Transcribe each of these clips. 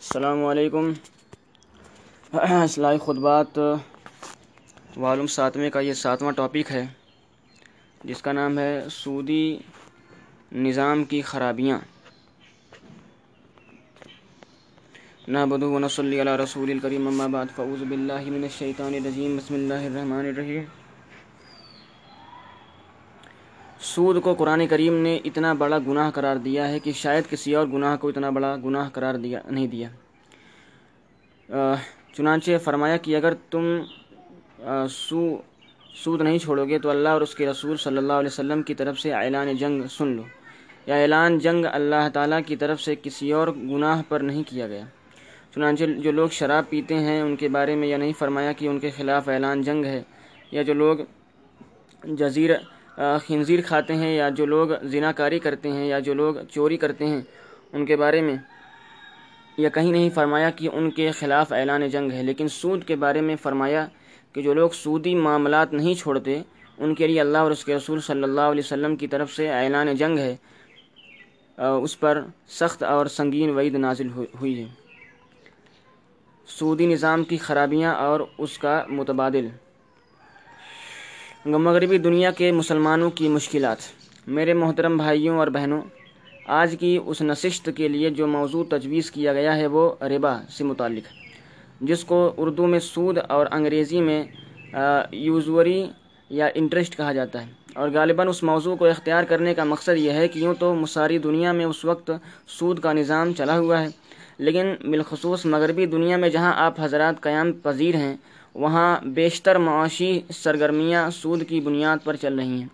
السلام علیکم۔ اصلاحی خطبات والم ساتویں کا یہ ساتواں ٹاپک ہے، جس کا نام ہے سودی نظام کی خرابیاں۔ نابدو ونصلی علی رسول الکریم، اما بعد فعوذ باللہ من الشیطان الرجیم، بسم اللہ الرحمن الرحیم۔ سود کو قرآن کریم نے اتنا بڑا گناہ قرار دیا ہے کہ شاید کسی اور گناہ کو اتنا بڑا گناہ قرار دیا نہیں دیا۔ چنانچہ فرمایا کہ اگر تم سو، سود نہیں چھوڑو گے تو اللہ اور اس کے رسول صلی اللہ علیہ وسلم کی طرف سے اعلان جنگ سن لو۔ یا اعلان جنگ اللہ تعالیٰ کی طرف سے کسی اور گناہ پر نہیں کیا گیا۔ چنانچہ جو لوگ شراب پیتے ہیں ان کے بارے میں یہ نہیں فرمایا کہ ان کے خلاف اعلان جنگ ہے یا جو لوگ جزیر خنزیر کھاتے ہیں یا جو لوگ زنا کاری کرتے ہیں یا جو لوگ چوری کرتے ہیں، ان کے بارے میں یا کہیں نہیں فرمایا کہ ان کے خلاف اعلان جنگ ہے، لیکن سود کے بارے میں فرمایا کہ جو لوگ سودی معاملات نہیں چھوڑتے، ان کے لیے اللہ اور اس کے رسول صلی اللہ علیہ وسلم کی طرف سے اعلان جنگ ہے۔ اس پر سخت اور سنگین وعید نازل ہوئی ہے۔ سودی نظام کی خرابیاں اور اس کا متبادل۔ مغربی دنیا کے مسلمانوں کی مشکلات۔ میرے محترم بھائیوں اور بہنوں، آج کی اس نشست کے لیے جو موضوع تجویز کیا گیا ہے وہ ربا سے متعلق۔ جس کو اردو میں سود اور انگریزی میں یوزوری یا انٹرسٹ کہا جاتا ہے۔ اور غالباً اس موضوع کو اختیار کرنے کا مقصد یہ ہے کہ یوں تو مساری دنیا میں اس وقت سود کا نظام چلا ہوا ہے، لیکن بالخصوص مغربی دنیا میں جہاں آپ حضرات قیام پذیر ہیں وہاں بیشتر معاشی سرگرمیاں سود کی بنیاد پر چل رہی ہیں۔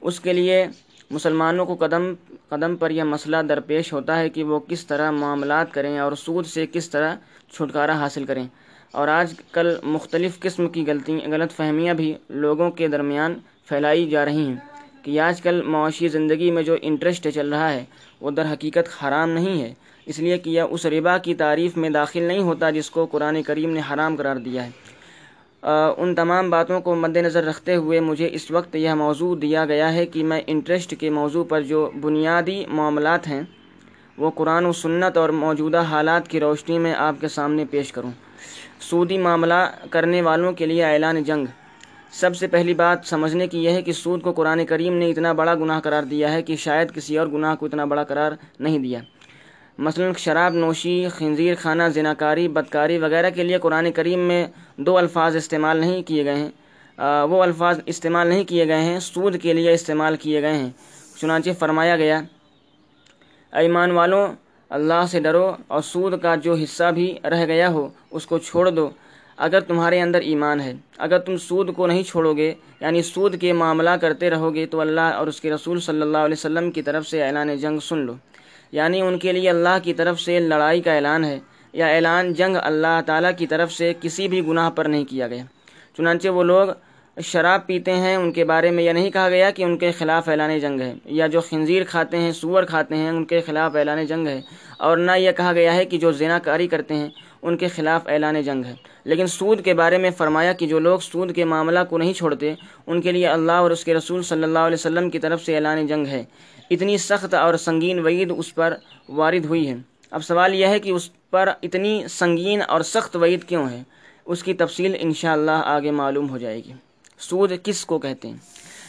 اس کے لیے مسلمانوں کو قدم قدم پر یہ مسئلہ درپیش ہوتا ہے کہ وہ کس طرح معاملات کریں اور سود سے کس طرح چھٹکارا حاصل کریں۔ اور آج کل مختلف قسم کی غلطی، غلط فہمیاں بھی لوگوں کے درمیان پھیلائی جا رہی ہیں کہ آج کل معاشی زندگی میں جو انٹرسٹ چل رہا ہے، وہ در حقیقت حرام نہیں ہے۔ اس لیے کہ یہ اس ربا کی تعریف میں داخل نہیں ہوتا جس کو قرآن کریم نے حرام قرار دیا ہے۔ ان تمام باتوں کو مد نظر رکھتے ہوئے مجھے اس وقت یہ موضوع دیا گیا ہے کہ میں انٹرسٹ کے موضوع پر جو بنیادی معاملات ہیں، وہ قرآن و سنت اور موجودہ حالات کی روشنی میں آپ کے سامنے پیش کروں۔ سودی معاملہ کرنے والوں کے لیے اعلان جنگ۔ سب سے پہلی بات سمجھنے کی یہ ہے کہ سود کو قرآن کریم نے اتنا بڑا گناہ قرار دیا ہے کہ شاید کسی اور گناہ کو اتنا بڑا قرار نہیں دیا۔ مثلا شراب نوشی، خنزیر خانہ، زناکاری، بدکاری وغیرہ کے لیے قرآن کریم میں دو الفاظ استعمال نہیں کیے گئے ہیں۔ وہ الفاظ استعمال نہیں کیے گئے ہیں، سود کے لیے استعمال کیے گئے ہیں۔ چنانچہ فرمایا گیا، ایمان والوں، اللہ سے ڈرو اور سود کا جو حصہ بھی رہ گیا ہو، اس کو چھوڑ دو۔ اگر تمہارے اندر ایمان ہے، اگر تم سود کو نہیں چھوڑو گے یعنی سود کے معاملہ کرتے رہو گے، تو اللہ اور اس کے رسول صلی اللہ علیہ وسلم کی طرف سے اعلان جنگ سن لو۔ یعنی ان کے لیے اللہ کی طرف سے لڑائی کا اعلان ہے۔ یا اعلان جنگ اللہ تعالیٰ کی طرف سے کسی بھی گناہ پر نہیں کیا گیا۔ چنانچہ وہ لوگ شراب پیتے ہیں، ان کے بارے میں یہ نہیں کہا گیا کہ ان کے خلاف اعلان جنگ ہے، یا جو خنزیر کھاتے ہیں، سور کھاتے ہیں، ان کے خلاف اعلان جنگ ہے۔ اور نہ یہ کہا گیا ہے کہ جو زنا کاری کرتے ہیں، ان کے خلاف اعلان جنگ ہے۔ لیکن سود کے بارے میں فرمایا کہ جو لوگ سود کے معاملہ کو نہیں چھوڑتے، ان کے لیے اللہ اور اس کے رسول صلی اللہ علیہ وسلم کی طرف سے اعلان جنگ ہے۔ اتنی سخت اور سنگین وعید اس پر وارد ہوئی ہے۔ اب سوال یہ ہے کہ اس پر اتنی سنگین اور سخت وعید کیوں ہے؟ اس کی تفصیل انشاءاللہ اللہ آگے معلوم ہو جائے گی۔ سود کس کو کہتے ہیں؟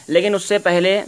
لیکن اس سے پہلے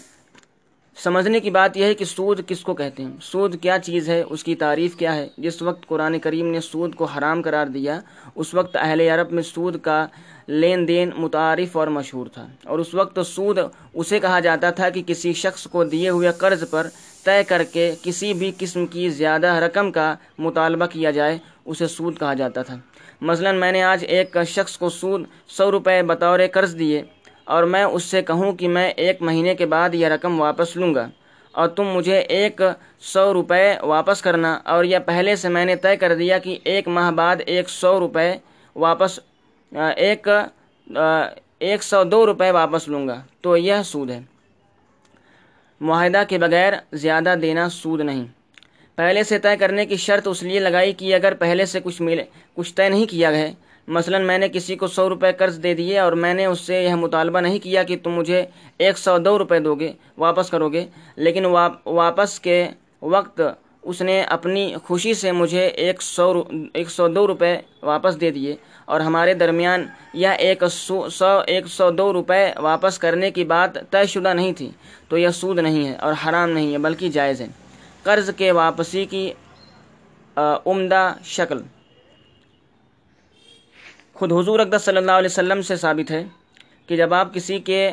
سمجھنے کی بات یہ ہے کہ سود کس کو کہتے ہیں؟ سود کیا چیز ہے؟ اس کی تعریف کیا ہے؟ جس وقت قرآن کریم نے سود کو حرام قرار دیا، اس وقت اہل عرب میں سود کا لین دین متعارف اور مشہور تھا۔ اور اس وقت سود اسے کہا جاتا تھا کہ کسی شخص کو دیے ہوئے قرض پر طے کر کے کسی بھی قسم کی زیادہ رقم کا مطالبہ کیا جائے، اسے سود کہا جاتا تھا۔ مثلا میں نے آج ایک شخص کو سود سو روپے بطور قرض دیے اور میں اس سے کہوں کہ میں ایک مہینے کے بعد یہ رقم واپس لوں گا اور تم مجھے ایک سو روپے واپس کرنا اور یہ پہلے سے میں نے طے کر دیا کہ ایک ماہ بعد ایک سو روپے واپس ایک ایک سو دو روپے واپس لوں گا۔ تو یہ سود ہے۔ معاہدہ کے بغیر زیادہ دینا سود نہیں۔ پہلے سے طے کرنے کی شرط اس لیے لگائی کہ اگر پہلے سے کچھ ملے، کچھ طے نہیں کیا گیا، مثلا میں نے کسی کو سو روپے قرض دے دیے اور میں نے اس سے یہ مطالبہ نہیں کیا کہ تم مجھے ایک سو دو روپے دو گے واپس کرو گے، لیکن واپس کے وقت اس نے اپنی خوشی سے مجھے ایک سو ایک سو دو روپے واپس دے دیے۔ اور ہمارے درمیان یہ ایک سو سو، ایک سو دو روپے واپس کرنے کی بات طے شدہ نہیں تھی، تو یہ سود نہیں ہے اور حرام نہیں ہے، بلکہ جائز ہے۔ قرض کے واپسی کی عمدہ شکل۔ خود حضور اقدس صلی اللہ علیہ وسلم سے ثابت ہے کہ جب آپ کسی کے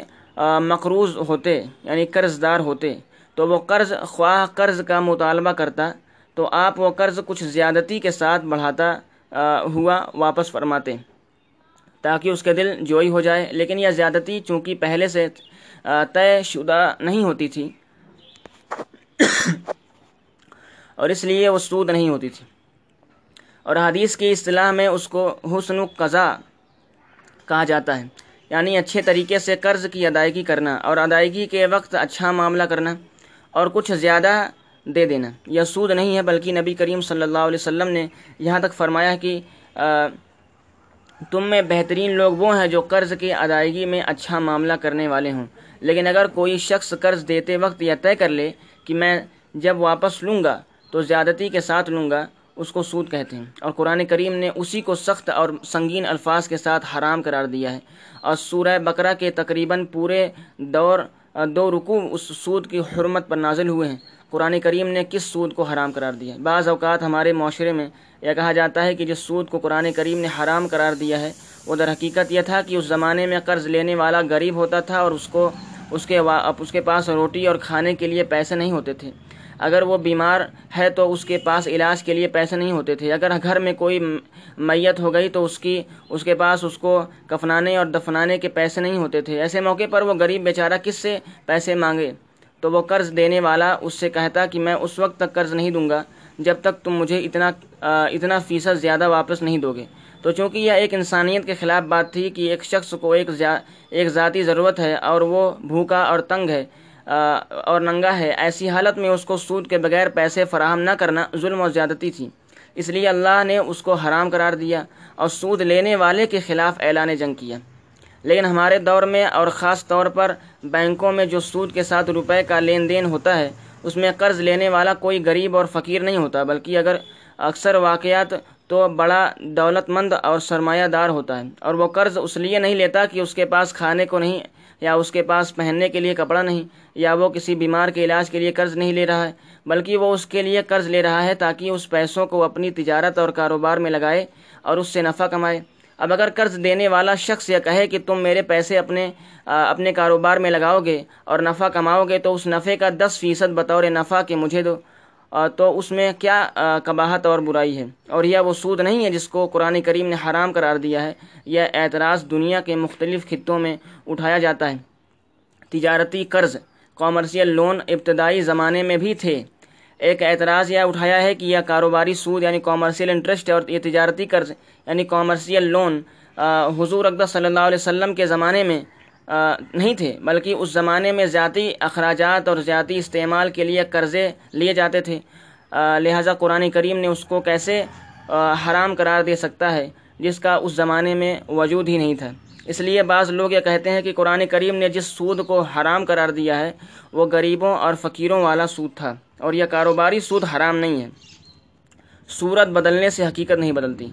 مقروض ہوتے یعنی قرض دار ہوتے، تو وہ قرض، خواہ قرض کا مطالبہ کرتا، تو آپ وہ قرض کچھ زیادتی کے ساتھ بڑھاتا ہوا واپس فرماتے تاکہ اس کے دل جوئی ہو جائے، لیکن یہ زیادتی چونکہ پہلے سے طے شدہ نہیں ہوتی تھی۔ اور اس لیے وہ سود نہیں ہوتی تھی۔ اور حدیث کی اصطلاح میں اس کو حسن و قضا کہا جاتا ہے۔ یعنی اچھے طریقے سے قرض کی ادائیگی کرنا اور ادائیگی کے وقت اچھا معاملہ کرنا اور کچھ زیادہ دے دینا۔ یہ سود نہیں ہے بلکہ نبی کریم صلی اللہ علیہ وسلم نے یہاں تک فرمایا کہ تم میں بہترین لوگ وہ ہیں جو قرض کی ادائیگی میں اچھا معاملہ کرنے والے ہوں۔ لیکن اگر کوئی شخص قرض دیتے وقت یہ طے کر لے کہ میں جب واپس لوں گا تو زیادتی کے ساتھ لوں گا، اس کو سود کہتے ہیں۔ اور قرآن کریم نے اسی کو سخت اور سنگین الفاظ کے ساتھ حرام قرار دیا ہے۔ اور سورہ بقرہ کے تقریباً پورے دور، دو رکوع اس سود کی حرمت پر نازل ہوئے ہیں۔ قرآن کریم نے کس سود کو حرام قرار دیا بعض اوقات ہمارے معاشرے میں یہ کہا جاتا ہے کہ جس سود کو قرآن کریم نے حرام قرار دیا ہے، وہ در حقیقت یہ تھا کہ اس زمانے میں قرض لینے والا غریب ہوتا تھا اور اس کو، اس کے اس کے پاس روٹی اور کھانے کے لیے پیسے نہیں ہوتے تھے۔ اگر وہ بیمار ہے تو اس کے پاس علاج کے لیے پیسے نہیں ہوتے تھے۔ اگر گھر میں کوئی میت ہو گئی تو اس کی، اس کے پاس اس کو کفنانے اور دفنانے کے پیسے نہیں ہوتے تھے۔ ایسے موقع پر وہ غریب بیچارہ کس سے پیسے مانگے؟ تو وہ قرض دینے والا اس سے کہتا کہ میں اس وقت تک قرض نہیں دوں گا جب تک تم مجھے اتنا اتنا فیصد زیادہ واپس نہیں دو گے۔ تو چونکہ یہ ایک انسانیت کے خلاف بات تھی کہ ایک شخص کو ایک ایک ذاتی ضرورت ہے اور وہ بھوکا اور تنگ ہے اور ننگا ہے، ایسی حالت میں اس کو سود کے بغیر پیسے فراہم نہ کرنا ظلم و زیادتی تھی۔ اس لیے اللہ نے اس کو حرام قرار دیا اور سود لینے والے کے خلاف اعلان جنگ کیا۔ لیکن ہمارے دور میں اور خاص طور پر بینکوں میں جو سود کے ساتھ روپے کا لین دین ہوتا ہے، اس میں قرض لینے والا کوئی غریب اور فقیر نہیں ہوتا، بلکہ اگر اکثر واقعات تو بڑا دولت مند اور سرمایہ دار ہوتا ہے۔ اور وہ قرض اس لیے نہیں لیتا کہ اس کے پاس کھانے کو نہیں یا اس کے پاس پہننے کے لیے کپڑا نہیں یا وہ کسی بیمار کے علاج کے لیے قرض نہیں لے رہا ہے، بلکہ وہ اس کے لیے قرض لے رہا ہے تاکہ اس پیسوں کو اپنی تجارت اور کاروبار میں لگائے اور اس سے نفع کمائے۔ اب اگر قرض دینے والا شخص یہ کہے کہ تم میرے پیسے اپنے اپنے کاروبار میں لگاؤ گے اور نفع کماؤ گے تو اس نفع کا دس فیصد بطور نفع کے مجھے دو تو اس میں کیا کباہت اور برائی ہے؟ اور یہ وہ سود نہیں ہے جس کو قرآن کریم نے حرام قرار دیا ہے، یہ اعتراض دنیا کے مختلف خطوں میں اٹھایا جاتا ہے۔ تجارتی قرض کامرشیل لون ابتدائی زمانے میں بھی تھے۔ ایک اعتراض یہ اٹھایا ہے کہ یہ کاروباری سود یعنی کامرشیل انٹرسٹ اور یہ تجارتی قرض یعنی کامرشیل لون حضور اقدس صلی اللہ علیہ وسلم کے زمانے میں نہیں تھے، بلکہ اس زمانے میں ذاتی اخراجات اور ذاتی استعمال کے لیے قرضے لیے جاتے تھے۔ لہٰذا قرآن کریم نے اس کو کیسے حرام قرار دے سکتا ہے، جس کا اس زمانے میں وجود ہی نہیں تھا۔ اس لیے بعض لوگ یہ کہتے ہیں کہ قرآن کریم نے جس سود کو حرام قرار دیا ہے، وہ غریبوں اور فقیروں والا سود تھا، اور یہ کاروباری سود حرام نہیں ہے۔ صورت بدلنے سے حقیقت نہیں بدلتی۔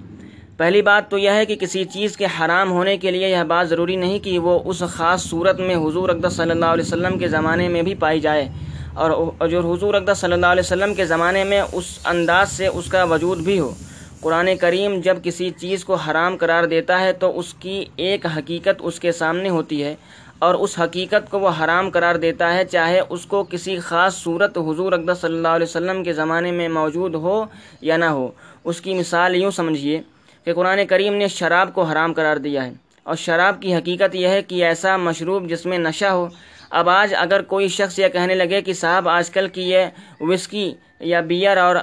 پہلی بات تو یہ ہے کہ کسی چیز کے حرام ہونے کے لیے یہ بات ضروری نہیں کہ وہ اس خاص صورت میں حضور اقدس صلی اللہ علیہ وسلم کے زمانے میں بھی پائی جائے، اور جو حضور اقدس صلی اللہ علیہ وسلم کے زمانے میں اس انداز سے اس کا وجود بھی ہو۔ قرآن کریم جب کسی چیز کو حرام قرار دیتا ہے تو اس کی ایک حقیقت اس کے سامنے ہوتی ہے اور اس حقیقت کو وہ حرام قرار دیتا ہے چاہے اس کو کسی خاص صورت حضور اقدس صلی اللہ علیہ وسلم کے زمانے میں موجود ہو یا نہ ہو۔ اس کی مثال یوں سمجھیے کہ قرآن کریم نے شراب کو حرام قرار دیا ہے اور شراب کی حقیقت یہ ہے کہ ایسا مشروب جس میں نشہ ہو اب آج اگر کوئی شخص یہ کہنے لگے کہ صاحب آج کل کی یہ وسکی یا بیئر اور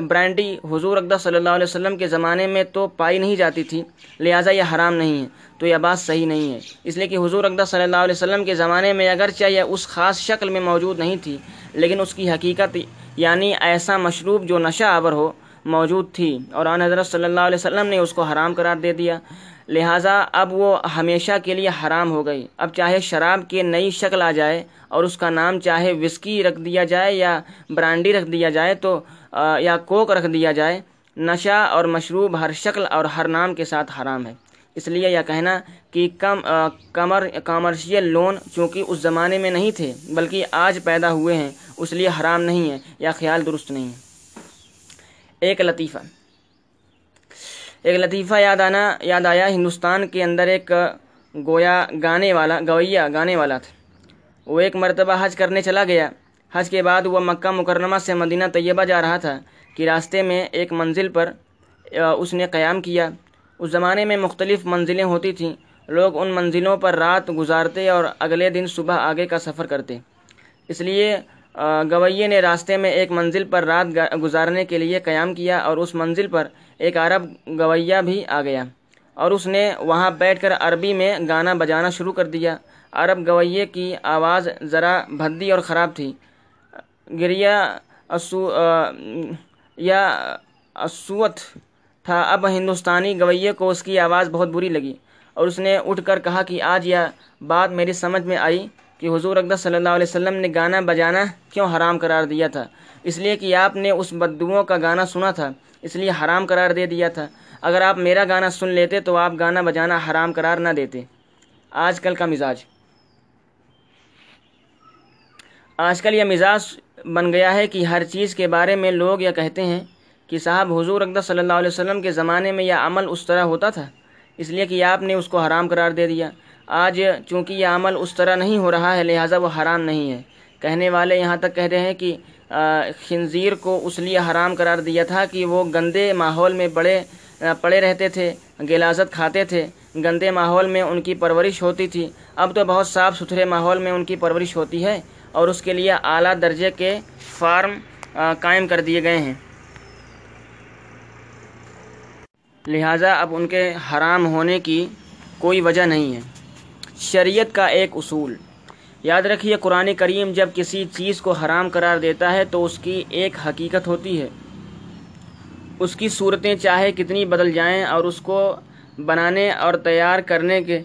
برانڈی حضور اقدس صلی اللہ علیہ وسلم کے زمانے میں تو پائی نہیں جاتی تھی، لہٰذا یہ حرام نہیں ہے۔ تو یہ بات صحیح نہیں ہے۔ اس لیے کہ حضور اقدس صلی اللہ علیہ وسلم کے زمانے میں اگرچہ یہ اس خاص شکل میں موجود نہیں تھی، لیکن اس کی حقیقت یعنی ایسا مشروب جو نشہ آور ہو، موجود تھی۔ اور آن حضرت صلی اللہ علیہ وسلم نے اس کو حرام قرار دے دیا۔ لہٰذا اب وہ ہمیشہ کے لیے حرام ہو گئی۔ اب چاہے شراب کی نئی شکل آ جائے اور اس کا نام چاہے وسکی رکھ دیا جائے یا برانڈی رکھ دیا جائے تو یا کوک رکھ دیا جائے، نشہ اور مشروب ہر شکل اور ہر نام کے ساتھ حرام ہے۔ اس لیے یہ کہنا کہ کم کمر، کامرشیل لون چونکہ اس زمانے میں نہیں تھے، بلکہ آج پیدا ہوئے ہیں، اس لیے حرام نہیں ہے یا خیال درست نہیں ہے۔ ایک لطیفہ۔ ایک لطیفہ یاد آنا یاد آیا، ہندوستان کے اندر ایک گویا گانے والا، گویا گانے والا تھا۔ وہ ایک مرتبہ حج کرنے چلا گیا۔ حج کے بعد وہ مکہ مکرمہ سے مدینہ طیبہ جا رہا تھا کہ راستے میں ایک منزل پر اس نے قیام کیا۔ اس زمانے میں مختلف منزلیں ہوتی تھیں۔ لوگ ان منزلوں پر رات گزارتے اور اگلے دن صبح آگے کا سفر کرتے۔ اس لیے گویے نے راستے میں ایک منزل پر رات گزارنے کے لیے قیام کیا اور اس منزل پر ایک عرب گویا بھی آ گیا اور اس نے وہاں بیٹھ کر عربی میں گانا بجانا شروع کر دیا۔ عرب گویے کی آواز ذرا بھدی اور خراب تھی۔ گریا اسو یا اسوت تھا۔ اب ہندوستانی گویے کو اس کی آواز بہت بری لگی اور اس نے اٹھ کر کہا کہ آج یہ بات میری سمجھ میں آئی کہ حضور اقدس صلی اللہ علیہ وسلم نے گانا بجانا کیوں حرام قرار دیا تھا۔ اس لیے کہ آپ نے اس بدوؤں کا گانا سنا تھا۔ اس لیے حرام قرار دے دیا تھا۔ اگر آپ میرا گانا سن لیتے تو آپ گانا بجانا حرام قرار نہ دیتے۔ آج کل کا مزاج۔ آج کل یہ مزاج بن گیا ہے کہ ہر چیز کے بارے میں لوگ یہ کہتے ہیں کہ صاحب حضور اقدس صلی اللہ علیہ وسلم کے زمانے میں یہ عمل اس طرح ہوتا تھا۔ اس لیے کہ آپ نے اس کو حرام قرار دے دیا۔ آج چونکہ یہ عمل اس طرح نہیں ہو رہا ہے، لہٰذا وہ حرام نہیں ہے۔ کہنے والے یہاں تک کہہ رہے ہیں کہ خنزیر کو اس لیے حرام قرار دیا تھا کہ وہ گندے ماحول میں بڑے پڑے رہتے تھے غلازت کھاتے تھے، گندے ماحول میں ان کی پرورش ہوتی تھی۔ اب تو بہت صاف ستھرے ماحول میں ان کی پرورش ہوتی ہے اور اس کے لیے اعلیٰ درجے کے فارم قائم کر دیے گئے ہیں۔ لہٰذا اب ان کے حرام ہونے کی کوئی وجہ نہیں ہے۔ شریعت کا ایک اصول۔ یاد رکھیے قرآن کریم جب کسی چیز کو حرام قرار دیتا ہے تو اس کی ایک حقیقت ہوتی ہے۔ اس کی صورتیں چاہے کتنی بدل جائیں اور اس کو بنانے اور تیار کرنے کے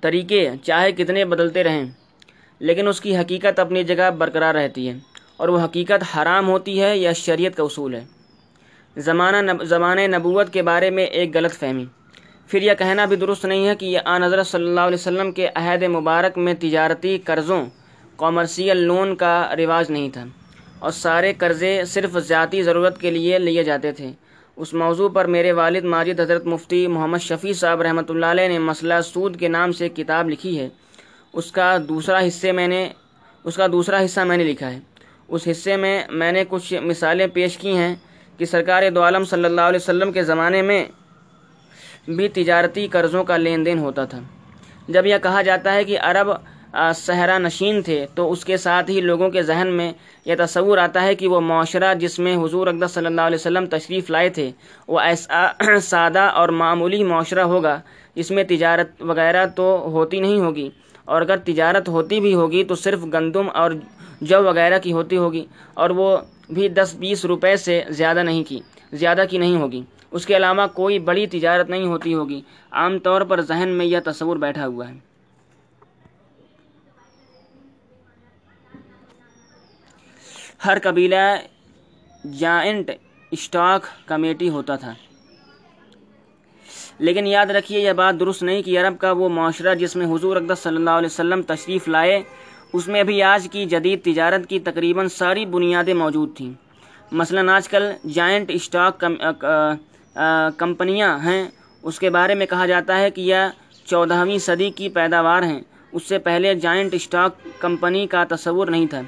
طریقے چاہے کتنے بدلتے رہیں، لیکن اس کی حقیقت اپنی جگہ برقرار رہتی ہے اور وہ حقیقت حرام ہوتی ہے یا شریعت کا اصول ہے۔ زمانہ زمانۂ نبوت کے بارے میں ایک غلط فہمی۔ پھر یہ کہنا بھی درست نہیں ہے کہ یہ آن حضرت صلی اللہ علیہ وسلم کے عہد مبارک میں تجارتی قرضوں کامرشیل لون کا رواج نہیں تھا اور سارے قرضے صرف ذاتی ضرورت کے لیے لیے جاتے تھے۔ اس موضوع پر میرے والد ماجد حضرت مفتی محمد شفیع صاحب رحمۃ اللہ علیہ نے مسئلہ سود کے نام سے کتاب لکھی ہے۔ اس کا دوسرا حصے میں نے، اس کا دوسرا حصہ میں نے لکھا ہے۔ اس حصے میں میں نے کچھ مثالیں پیش کی ہیں کہ سرکار دو عالم صلی اللہ علیہ وسلم کے زمانے میں بھی تجارتی قرضوں کا لین دین ہوتا تھا۔ جب یہ کہا جاتا ہے کہ عرب صحرا نشین تھے، تو اس کے ساتھ ہی لوگوں کے ذہن میں یہ تصور آتا ہے کہ وہ معاشرہ جس میں حضور اقدس صلی اللہ علیہ وسلم تشریف لائے تھے، وہ ایسا سادہ اور معمولی معاشرہ ہوگا، جس میں تجارت وغیرہ تو ہوتی نہیں ہوگی۔ اور اگر تجارت ہوتی بھی ہوگی تو صرف گندم اور جو وغیرہ کی ہوتی ہوگی، اور وہ بھی دس بیس روپے سے زیادہ نہیں کی، زیادہ کی نہیں ہوگی۔ اس کے علاوہ کوئی بڑی تجارت نہیں ہوتی ہوگی۔ عام طور پر ذہن میں یہ تصور بیٹھا ہوا ہے۔ ہر قبیلہ جائنٹ اسٹاک کمیٹی ہوتا تھا۔ لیکن یاد رکھیے یہ بات درست نہیں کہ عرب کا وہ معاشرہ جس میں حضور اقدس صلی اللہ علیہ وسلم تشریف لائے، اس میں بھی آج کی جدید تجارت کی تقریباً ساری بنیادیں موجود تھیں۔ مثلاً آج کل جائنٹ اسٹاک کمپنیاں ہیں۔ اس کے بارے میں کہا جاتا ہے کہ یہ چودہویں صدی کی پیداوار ہیں۔ اس سے پہلے جائنٹ اسٹاک کمپنی کا تصور نہیں تھا۔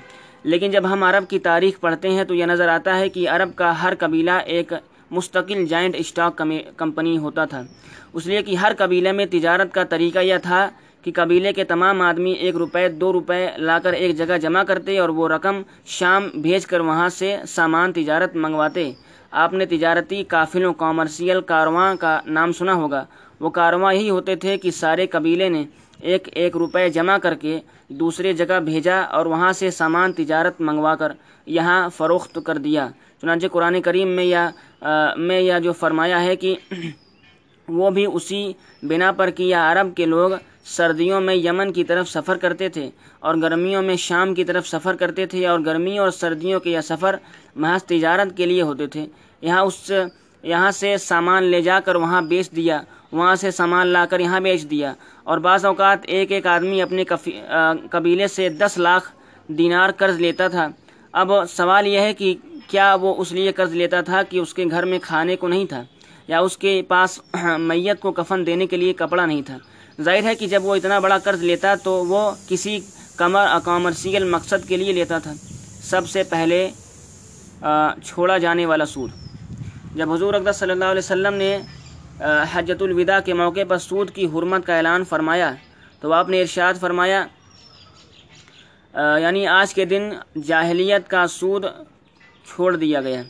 لیکن جب ہم عرب کی تاریخ پڑھتے ہیں تو یہ نظر آتا ہے کہ عرب کا ہر قبیلہ ایک مستقل جائنٹ اسٹاک کمپنی ہوتا تھا۔ اس لیے کہ ہر قبیلے میں تجارت کا طریقہ یہ تھا کہ قبیلے کے تمام آدمی ایک روپے، دو روپے لا کر ایک جگہ جمع کرتے اور وہ رقم شام بھیج کر وہاں سے سامان تجارت منگواتے۔ آپ نے تجارتی قافلوں کامرشیل کارواں کا نام سنا ہوگا۔ وہ کارواں یہی ہوتے تھے کہ سارے قبیلے نے ایک ایک روپے جمع کر کے دوسرے جگہ بھیجا اور وہاں سے سامان تجارت منگوا کر یہاں فروخت کر دیا۔ چنانچہ قرآن کریم میں یا میں یا جو فرمایا ہے کہ وہ بھی اسی بنا پر کیا۔ عرب کے لوگ سردیوں میں یمن کی طرف سفر کرتے تھے اور گرمیوں میں شام کی طرف سفر کرتے تھے اور گرمیوں اور سردیوں کے یہ سفر محض تجارت کے لیے ہوتے تھے۔ یہاں اس، یہاں سے سامان لے جا کر وہاں بیچ دیا، وہاں سے سامان لا کر یہاں بیچ دیا۔ اور بعض اوقات ایک ایک آدمی اپنے قبیلے سے دس لاکھ دینار قرض لیتا تھا۔ اب سوال یہ ہے کہ کیا وہ اس لیے قرض لیتا تھا کہ اس کے گھر میں کھانے کو نہیں تھا یا اس کے پاس میت کو کفن دینے کے لیے کپڑا نہیں تھا؟ ظاہر ہے کہ جب وہ اتنا بڑا قرض لیتا تو وہ کسی کمر کامرشیل مقصد کے لیے لیتا تھا۔ سب سے پہلے چھوڑا جانے والا سود۔ جب حضور اقدس صلی اللہ علیہ وسلم نے حجت الوداع کے موقع پر سود کی حرمت کا اعلان فرمایا، تو آپ نے ارشاد فرمایا یعنی آج کے دن جاہلیت کا سود چھوڑ دیا گیا۔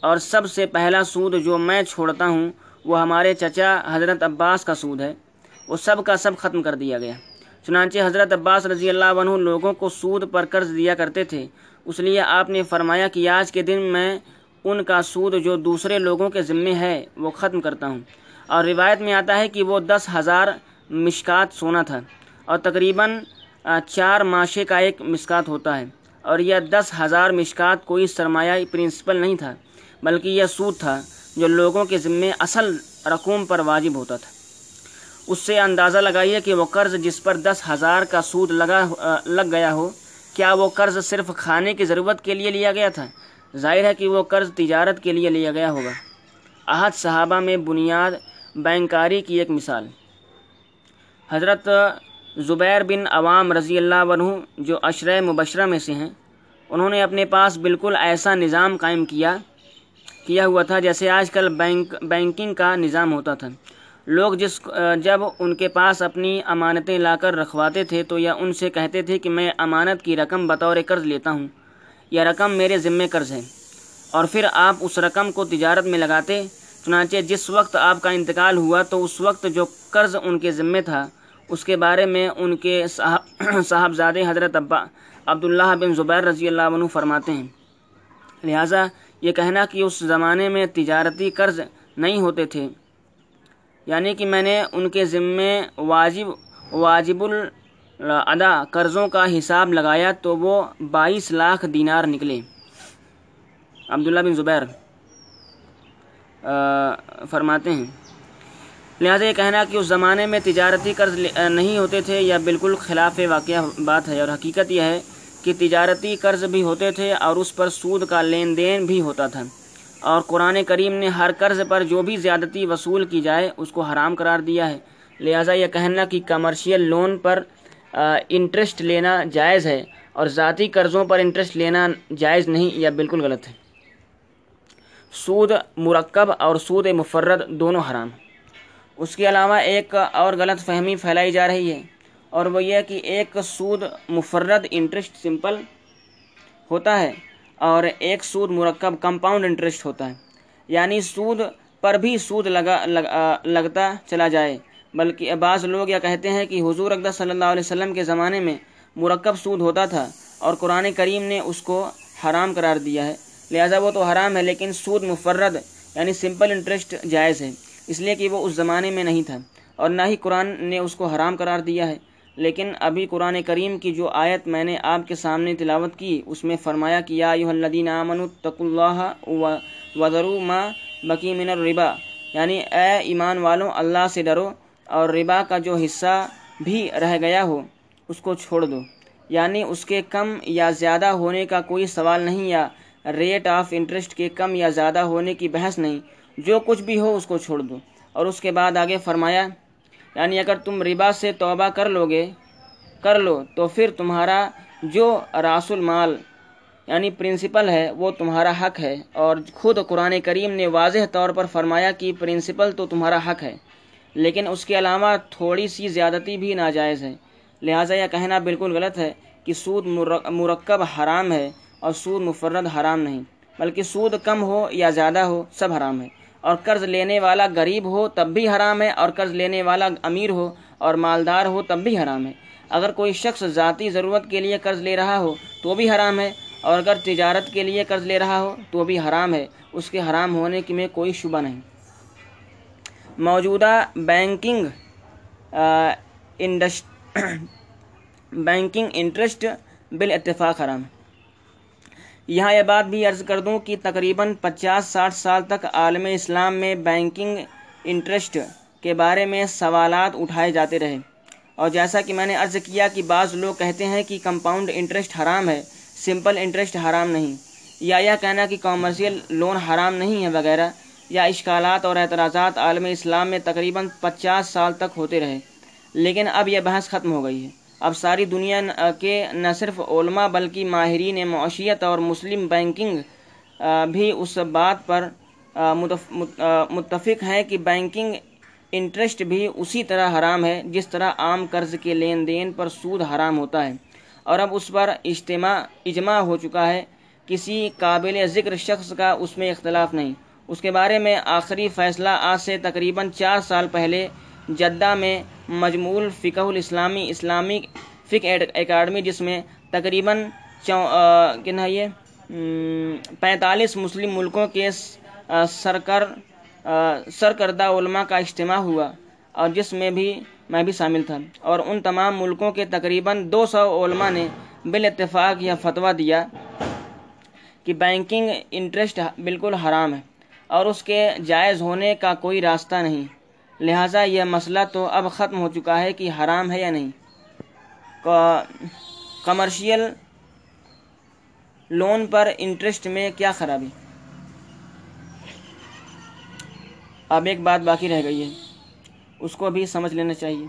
اور سب سے پہلا سود جو میں چھوڑتا ہوں، وہ ہمارے چچا حضرت عباس کا سود ہے۔ وہ سب کا سب ختم کر دیا گیا۔ چنانچہ حضرت عباس رضی اللہ عنہ لوگوں کو سود پر قرض دیا کرتے تھے۔ اس لیے آپ نے فرمایا کہ آج کے دن میں ان کا سود جو دوسرے لوگوں کے ذمے ہے، وہ ختم کرتا ہوں۔ اور روایت میں آتا ہے کہ وہ دس ہزار مشکات سونا تھا۔ اور تقریباً چار ماشے کا ایک مسکات ہوتا ہے۔ اور یہ دس ہزار مشکات کوئی سرمایہ پرنسپل نہیں تھا، بلکہ یہ سود تھا جو لوگوں کے ذمے اصل رقوم پر واجب ہوتا تھا۔ اس سے اندازہ لگائیے کہ وہ قرض جس پر دس ہزار کا سود لگا لگ گیا ہو، کیا وہ قرض صرف کھانے کی ضرورت کے لیے لیا گیا تھا؟ ظاہر ہے کہ وہ قرض تجارت کے لیے لیا گیا ہوگا۔ احد صحابہ میں بنیاد بینکاری کی ایک مثال۔ حضرت زبیر بن عوام رضی اللہ عنہ جو عشرۂ مبشرہ میں سے ہیں، انہوں نے اپنے پاس بالکل ایسا نظام قائم کیا کیا ہوا تھا جیسے آج کل بینک بینکنگ کا نظام ہوتا تھا۔ لوگ جس جب ان کے پاس اپنی امانتیں لا کر رکھواتے تھے تو یا ان سے کہتے تھے کہ میں امانت کی رقم بطور قرض لیتا ہوں یہ رقم میرے ذمے قرض ہے۔ اور پھر آپ اس رقم کو تجارت میں لگاتے، چنانچہ جس وقت آپ کا انتقال ہوا تو اس وقت جو قرض ان کے ذمے تھا، اس کے بارے میں ان کے صاحبزادے حضرت ابا عبداللہ بن زبیر رضی اللہ عنہ فرماتے ہیں۔ لہٰذا یہ کہنا کہ اس زمانے میں تجارتی قرض نہیں ہوتے تھے۔ یعنی کہ میں نے ان کے ذمے واجب واجب الادا قرضوں کا حساب لگایا تو وہ بائیس لاکھ دینار نکلے۔ عبداللہ بن زبیر فرماتے ہیں۔ لہٰذا یہ کہنا کہ اس زمانے میں تجارتی قرض نہیں ہوتے تھے یا بالکل خلاف واقعہ بات ہے اور حقیقت یہ ہے کہ تجارتی قرض بھی ہوتے تھے اور اس پر سود کا لین دین بھی ہوتا تھا۔ اور قرآن کریم نے ہر قرض پر جو بھی زیادتی وصول کی جائے، اس کو حرام قرار دیا ہے۔ لہٰذا یہ کہنا کہ کمرشیل لون پر انٹرسٹ لینا جائز ہے اور ذاتی قرضوں پر انٹرسٹ لینا جائز نہیں یا بالکل غلط ہے۔ سود مرکب اور سود مفرد دونوں حرام اس کے علاوہ ایک اور غلط فہمی پھیلائی جا رہی ہے اور وہ یہ کہ ایک سود مفرد انٹرسٹ سمپل ہوتا ہے اور ایک سود مرکب کمپاؤنڈ انٹرسٹ ہوتا ہے۔ یعنی سود پر بھی سود لگا لگتا چلا جائے۔ بلکہ بعض لوگ یہ کہتے ہیں کہ حضور اقدس صلی اللہ علیہ وسلم کے زمانے میں مرکب سود ہوتا تھا اور قرآن کریم نے اس کو حرام قرار دیا ہے۔ لہٰذا وہ تو حرام ہے، لیکن سود مفرد یعنی سمپل انٹرسٹ جائز ہے۔ اس لیے کہ وہ اس زمانے میں نہیں تھا اور نہ ہی قرآن نے اس کو حرام قرار دیا ہے۔ لیکن ابھی قرآن کریم کی جو آیت میں نے آپ کے سامنے تلاوت کی، اس میں فرمایا کہ یا الدین امن الطق اللہ وضرو ما بقی من الربا۔ یعنی اے ایمان والوں اللہ سے ڈرو اور ربا کا جو حصہ بھی رہ گیا ہو، اس کو چھوڑ دو۔ یعنی اس کے کم یا زیادہ ہونے کا کوئی سوال نہیں یا ریٹ آف انٹرسٹ کے کم یا زیادہ ہونے کی بحث نہیں۔ جو کچھ بھی ہو، اس کو چھوڑ دو۔ اور اس کے بعد آگے فرمایا یعنی اگر تم ربا سے توبہ کر لو گے کر لو، تو پھر تمہارا جو راس المال یعنی پرنسپل ہے، وہ تمہارا حق ہے۔ اور خود قرآن کریم نے واضح طور پر فرمایا کہ پرنسپل تو تمہارا حق ہے، لیکن اس کے علاوہ تھوڑی سی زیادتی بھی ناجائز ہے۔ لہٰذا یہ کہنا بالکل غلط ہے کہ سود مرکب حرام ہے اور سود مفرد حرام نہیں، بلکہ سود کم ہو یا زیادہ ہو، سب حرام ہے۔ اور قرض لینے والا غریب ہو تب بھی حرام ہے، اور قرض لینے والا امیر ہو اور مالدار ہو تب بھی حرام ہے۔ اگر کوئی شخص ذاتی ضرورت کے لیے قرض لے رہا ہو تو بھی حرام ہے، اور اگر تجارت کے لیے قرض لے رہا ہو تو بھی حرام ہے۔ اس کے حرام ہونے کی میں کوئی شبہ نہیں۔ موجودہ بینکنگ انڈسٹ بینکنگ انٹرسٹ بالاتفاق حرام یہاں یہ بات بھی عرض کر دوں کہ تقریباً پچاس ساٹھ سال تک عالم اسلام میں بینکنگ انٹرسٹ کے بارے میں سوالات اٹھائے جاتے رہے۔ اور جیسا کہ میں نے عرض کیا کہ بعض لوگ کہتے ہیں کہ کمپاؤنڈ انٹرسٹ حرام ہے، سمپل انٹرسٹ حرام نہیں۔ یا یہ کہنا کہ کامرشیل لون حرام نہیں ہے وغیرہ یا اشکالات اور اعتراضات عالم اسلام میں تقریباً پچاس سال تک ہوتے رہے۔ لیکن اب یہ بحث ختم ہو گئی ہے۔ اب ساری دنیا کے نہ صرف علماء بلکہ ماہرین معاشیت اور مسلم بینکنگ بھی اس بات پر متفق ہیں کہ بینکنگ انٹرسٹ بھی اسی طرح حرام ہے جس طرح عام قرض کے لین دین پر سود حرام ہوتا ہے۔ اور اب اس پر اجتماع، اجماع ہو چکا ہے۔ کسی قابل ذکر شخص کا اس میں اختلاف نہیں۔ اس کے بارے میں آخری فیصلہ آج سے تقریباً چار سال پہلے جدہ میں مجموع فقہ الاسلامی اسلامی فقہ اکیڈمی جس میں تقریباً کتنا یہ؟ پینتالیس مسلم ملکوں کے سرکر سرکردہ علماء کا اجتماع ہوا اور جس میں بھی میں بھی شامل تھا اور ان تمام ملکوں کے تقریباً دو سو علماء نے بالاتفاق یہ فتویٰ دیا کہ بینکنگ انٹرسٹ بالکل حرام ہے اور اس کے جائز ہونے کا کوئی راستہ نہیں۔ لہٰذا یہ مسئلہ تو اب ختم ہو چکا ہے کہ حرام ہے یا نہیں۔ کمرشیل لون پر انٹرسٹ میں کیا خرابی؟ اب ایک بات باقی رہ گئی ہے۔ اس کو بھی سمجھ لینا چاہیے۔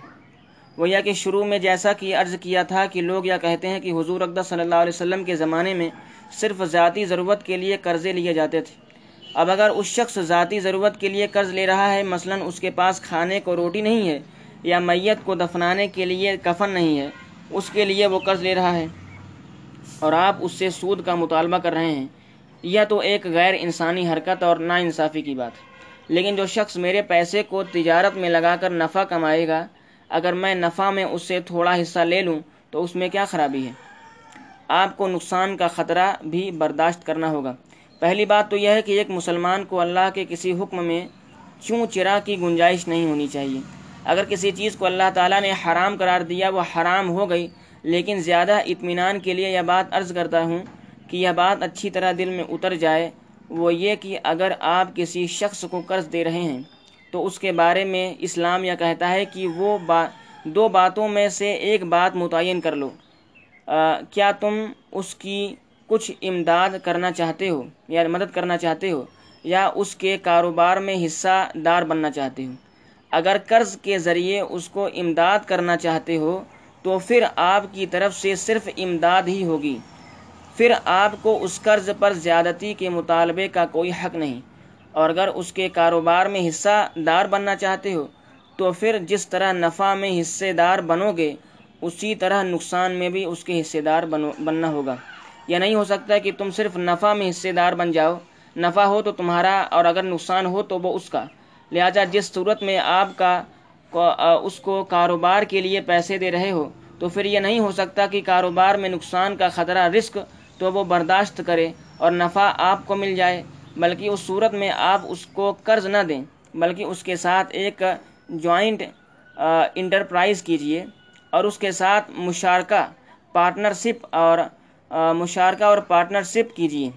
وہ یہ کہ شروع میں جیسا کہ عرض کیا تھا کہ لوگ یہ کہتے ہیں کہ حضور اقدس صلی اللہ علیہ وسلم کے زمانے میں صرف ذاتی ضرورت کے لیے قرضے لیے جاتے تھے۔ اب اگر اس شخص ذاتی ضرورت کے لیے قرض لے رہا ہے، مثلا اس کے پاس کھانے کو روٹی نہیں ہے یا میت کو دفنانے کے لیے کفن نہیں ہے، اس کے لیے وہ قرض لے رہا ہے۔ اور آپ اس سے سود کا مطالبہ کر رہے ہیں۔ یہ تو ایک غیر انسانی حرکت اور نا انصافی کی بات ہے۔ لیکن جو شخص میرے پیسے کو تجارت میں لگا کر نفع کمائے گا، اگر میں نفع میں اس سے تھوڑا حصہ لے لوں، تو اس میں کیا خرابی ہے؟ آپ کو نقصان کا خطرہ بھی برداشت کرنا ہوگا۔ پہلی بات تو یہ ہے کہ ایک مسلمان کو اللہ کے کسی حکم میں چوں چرا کی گنجائش نہیں ہونی چاہیے؟ اگر کسی چیز کو اللہ تعالیٰ نے حرام قرار دیا، وہ حرام ہو گئی، لیکن زیادہ اطمینان کے لیے یہ بات عرض کرتا ہوں کہ یہ بات اچھی طرح دل میں اتر جائے، وہ یہ کہ اگر آپ کسی شخص کو قرض دے رہے ہیں، تو اس کے بارے میں اسلام یہ کہتا ہے کہ وہ با، دو باتوں میں سے ایک بات متعین کر لو۔ کیا تم اس کی کچھ امداد کرنا چاہتے ہو، یا مدد کرنا چاہتے ہو، یا اس کے کاروبار میں حصہ دار بننا چاہتے ہو۔ اگر قرض کے ذریعے اس کو امداد کرنا چاہتے ہو، تو پھر آپ کی طرف سے صرف امداد ہی ہوگی۔ پھر آپ کو اس قرض پر زیادتی کے مطالبے کا کوئی حق نہیں۔ اور اگر اس کے کاروبار میں حصہ دار بننا چاہتے ہو، تو پھر جس طرح نفع میں حصے دار بنو گے، اسی طرح نقصان میں بھی اس کے حصے دار بنو، بننا ہوگا۔ یہ نہیں ہو سکتا کہ تم صرف نفع میں حصے دار بن جاؤ۔ نفع ہو تو تمہارا اور اگر نقصان ہو تو وہ اس کا۔ لہٰذا جس صورت میں آپ کا اس کو کاروبار کے لیے پیسے دے رہے ہو، تو پھر یہ نہیں ہو سکتا کہ کاروبار میں نقصان کا خطرہ رسک تو وہ برداشت کرے اور نفع آپ کو مل جائے، بلکہ اس صورت میں آپ اس کو قرض نہ دیں، بلکہ اس کے ساتھ ایک جوائنٹ انٹرپرائز کیجیے اور اس کے ساتھ مشارکہ، پارٹنرشپ اور مشارکہ اور پارٹنرشپ کیجیے۔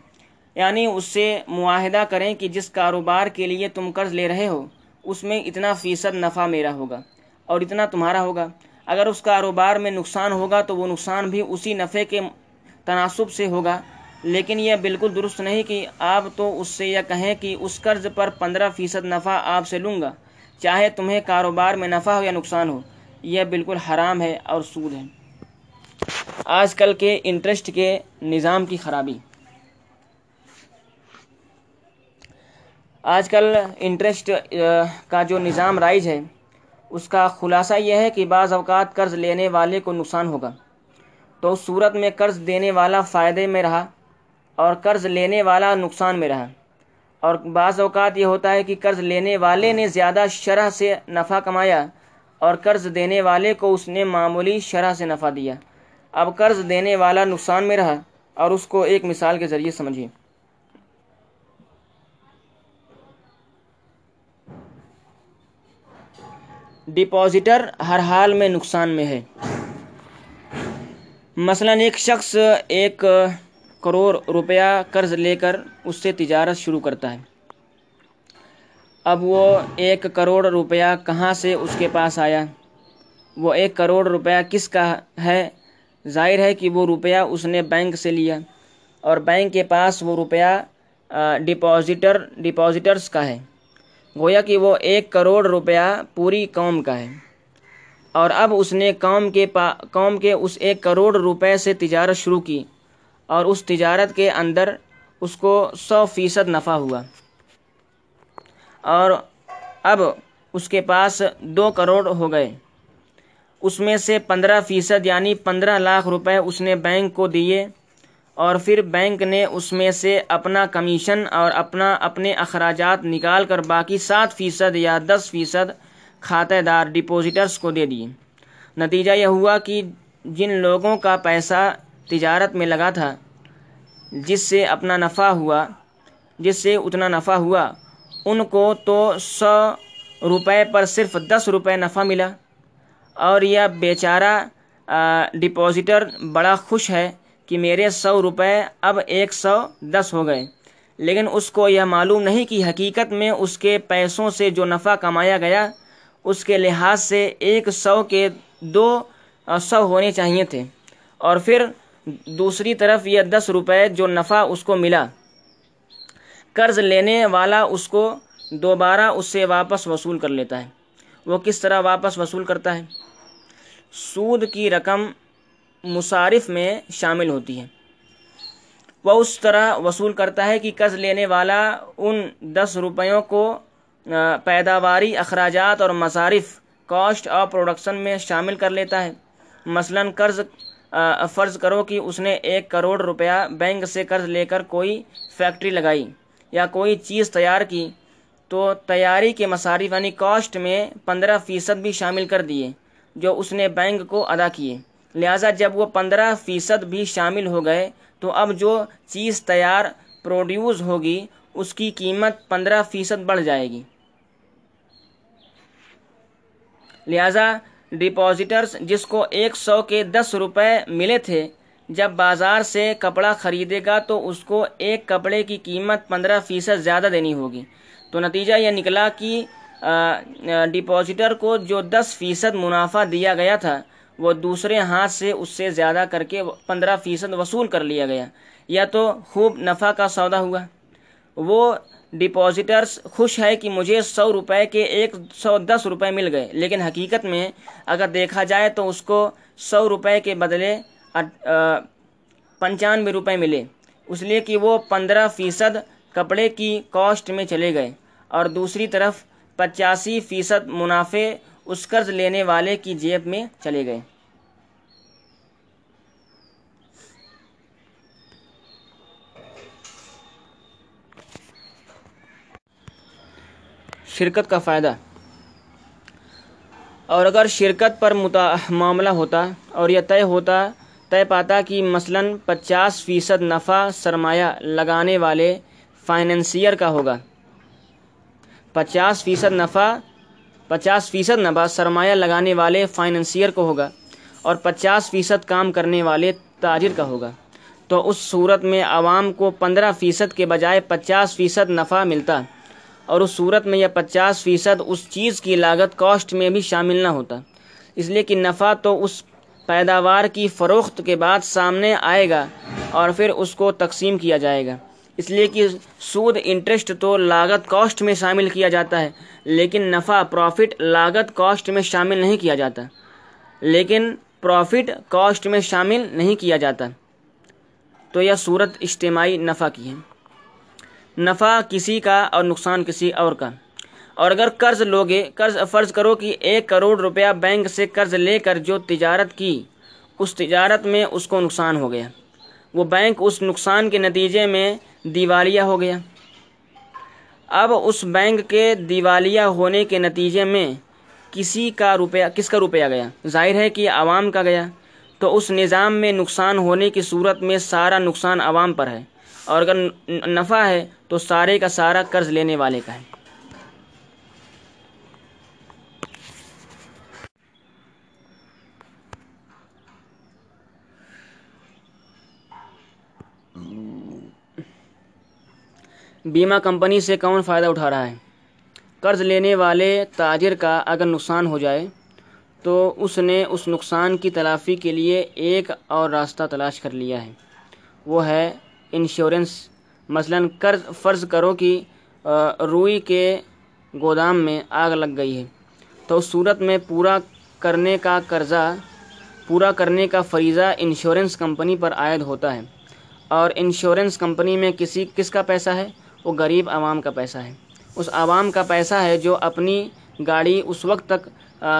یعنی اس سے معاہدہ کریں کہ جس کاروبار کے لیے تم قرض لے رہے ہو، اس میں اتنا فیصد نفع میرا ہوگا اور اتنا تمہارا ہوگا۔ اگر اس کاروبار میں نقصان ہوگا تو وہ نقصان بھی اسی نفع کے تناسب سے ہوگا۔ لیکن یہ بالکل درست نہیں کہ آپ تو اس سے یہ کہیں کہ اس قرض پر پندرہ فیصد نفع آپ سے لوں گا، چاہے تمہیں کاروبار میں نفع ہو یا نقصان ہو، یہ بالکل حرام ہے اور سود ہے۔ آج کل کے انٹرسٹ کے نظام کی خرابی۔ آج کل انٹرسٹ کا جو نظام رائج ہے، اس کا خلاصہ یہ ہے کہ بعض اوقات قرض لینے والے کو نقصان ہوگا۔ تو اس صورت میں قرض دینے والا فائدے میں رہا اور قرض لینے والا نقصان میں رہا۔ اور بعض اوقات یہ ہوتا ہے کہ قرض لینے والے نے زیادہ شرح سے نفع کمایا اور قرض دینے والے کو اس نے معمولی شرح سے نفع دیا۔ اب قرض دینے والا نقصان میں رہا اور اس کو ایک مثال کے ذریعے سمجھیے ڈپازیٹر ہر حال میں نقصان میں ہے۔ مثلاً ایک شخص ایک کروڑ روپیہ قرض لے کر اس سے تجارت شروع کرتا ہے۔ اب وہ ایک کروڑ روپیہ کہاں سے اس کے پاس آیا؟ وہ ایک کروڑ روپیہ کس کا ہے؟ ظاہر ہے کہ وہ روپیہ اس نے بینک سے لیا اور بینک کے پاس وہ روپیہ ڈپازیٹر ڈپازیٹرس کا ہے۔ گویا کہ وہ ایک کروڑ روپیہ پوری قوم کا ہے۔ اور اب اس نے قوم کے پا، قوم کے اس ایک کروڑ روپے سے تجارت شروع کی اور اس تجارت کے اندر اس کو سو فیصد نفع ہوا۔ اور اب اس کے پاس دو کروڑ ہو گئے۔ اس میں سے پندرہ فیصد یعنی پندرہ لاکھ روپے اس نے بینک کو دیے اور پھر بینک نے اس میں سے اپنا کمیشن اور اپنا اپنے اخراجات نکال کر باقی سات فیصد یا دس فیصد کھاتہ دار ڈپوزٹرس کو دے دیے۔ نتیجہ یہ ہوا کہ جن لوگوں کا پیسہ تجارت میں لگا تھا، جس سے اپنا نفع ہوا، جس سے اتنا نفع ہوا، ان کو تو سو روپے پر صرف دس روپے نفع ملا۔ اور یہ بیچارہ ڈپوزیٹر بڑا خوش ہے کہ میرے سو روپے اب ایک سو دس ہو گئے۔ لیکن اس کو یہ معلوم نہیں کہ حقیقت میں اس کے پیسوں سے جو نفع کمایا گیا، اس کے لحاظ سے ایک سو کے دو سو ہونے چاہیے تھے۔ اور پھر دوسری طرف یہ دس روپے جو نفع اس کو ملا، قرض لینے والا اس کو دوبارہ اس سے واپس وصول کر لیتا ہے۔ وہ کس طرح واپس وصول کرتا ہے؟ سود کی رقم مصارف میں شامل ہوتی ہے۔ وہ اس طرح وصول کرتا ہے کہ قرض لینے والا ان دس روپیوں کو پیداواری اخراجات اور مصارف، کاسٹ آف پروڈکشن میں شامل کر لیتا ہے۔ مثلاً قرض فرض کرو کہ اس نے ایک کروڑ روپیہ بینک سے قرض لے کر کوئی فیکٹری لگائی یا کوئی چیز تیار کی، تو تیاری کے مصارف یعنی کاسٹ میں پندرہ فیصد بھی شامل کر دیے۔ جو اس نے بینک کو ادا کیے۔ لہٰذا جب وہ پندرہ فیصد بھی شامل ہو گئے، تو اب جو چیز تیار پروڈیوس ہوگی، اس کی قیمت پندرہ فیصد بڑھ جائے گی۔ لہٰذا ڈپازیٹرس جس کو ایک سو کے دس روپے ملے تھے، جب بازار سے کپڑا خریدے گا، تو اس کو ایک کپڑے کی قیمت پندرہ فیصد زیادہ دینی ہوگی۔ تو نتیجہ یہ نکلا کہ ڈپازیٹر کو جو دس فیصد منافع دیا گیا تھا، وہ دوسرے ہاتھ سے اس سے زیادہ کر کے پندرہ فیصد وصول کر لیا گیا۔ یا تو خوب نفع کا سودا ہوا۔ وہ ڈپازیٹرس خوش ہے کہ مجھے سو روپے کے ایک سو دس روپے مل گئے، لیکن حقیقت میں اگر دیکھا جائے تو اس کو سو روپے کے بدلے پنچانوے روپے ملے۔ اس لیے کہ وہ پندرہ فیصد کپڑے کی کاسٹ میں چلے گئے۔ اور دوسری طرف پچاسی فیصد منافع اس قرض لینے والے کی جیب میں چلے گئے۔ شرکت کا فائدہ۔ اور اگر شرکت پر معاملہ ہوتا اور یہ طے ہوتا، طے پاتا کہ مثلاً پچاس فیصد نفع سرمایہ لگانے والے فائننسیئر کا ہوگا۔ پچاس فیصد نفع، پچاس فیصد نفع سرمایہ لگانے والے فائننسیئر کو ہوگا اور پچاس فیصد کام کرنے والے تاجر کا ہوگا۔ تو اس صورت میں عوام کو پندرہ فیصد کے بجائے پچاس فیصد نفع ملتا اور اس صورت میں یہ پچاس فیصد اس چیز کی لاگت کاسٹ میں بھی شامل نہ ہوتا۔ اس لیے کہ نفع تو اس پیداوار کی فروخت کے بعد سامنے آئے گا اور پھر اس کو تقسیم کیا جائے گا۔ اس لیے کہ سود انٹرسٹ تو لاگت کاسٹ میں شامل کیا جاتا ہے، لیکن نفع پروفٹ لاگت کاسٹ میں شامل نہیں کیا جاتا۔ لیکن پروفٹ کاسٹ میں شامل نہیں کیا جاتا۔ تو یہ صورت اجتماعی نفع کی ہے۔ نفع کسی کا اور نقصان کسی اور کا۔ اور اگر قرض لوگے، قرض فرض کرو کہ ایک کروڑ روپیہ بینک سے قرض لے کر جو تجارت کی، اس تجارت میں اس کو نقصان ہو گیا۔ وہ بینک اس نقصان کے نتیجے میں دیوالیہ ہو گیا۔ اب اس بینک کے دیوالیہ ہونے کے نتیجے میں کسی کا روپیہ، کس کا روپیہ گیا؟ ظاہر ہے کہ عوام کا گیا۔ تو اس نظام میں نقصان ہونے کی صورت میں سارا نقصان عوام پر ہے۔ اور اگر نفع ہے تو سارے کا سارا قرض لینے والے کا ہے۔ بیمہ کمپنی سے کون فائدہ اٹھا رہا ہے؟ قرض لینے والے تاجر کا اگر نقصان ہو جائے تو اس نے اس نقصان کی تلافی کے لیے ایک اور راستہ تلاش کر لیا ہے۔ وہ ہے انشورنس۔ مثلاً قرض فرض کرو کہ روئی کے گودام میں آگ لگ گئی ہے۔ تو اس صورت میں پورا کرنے کا قرضہ، پورا کرنے کا فریضہ انشورنس کمپنی پر عائد ہوتا ہے۔ اور انشورنس کمپنی میں کسی، کس کا پیسہ ہے؟ وہ غریب عوام کا پیسہ ہے۔ اس عوام کا پیسہ ہے جو اپنی گاڑی اس وقت تک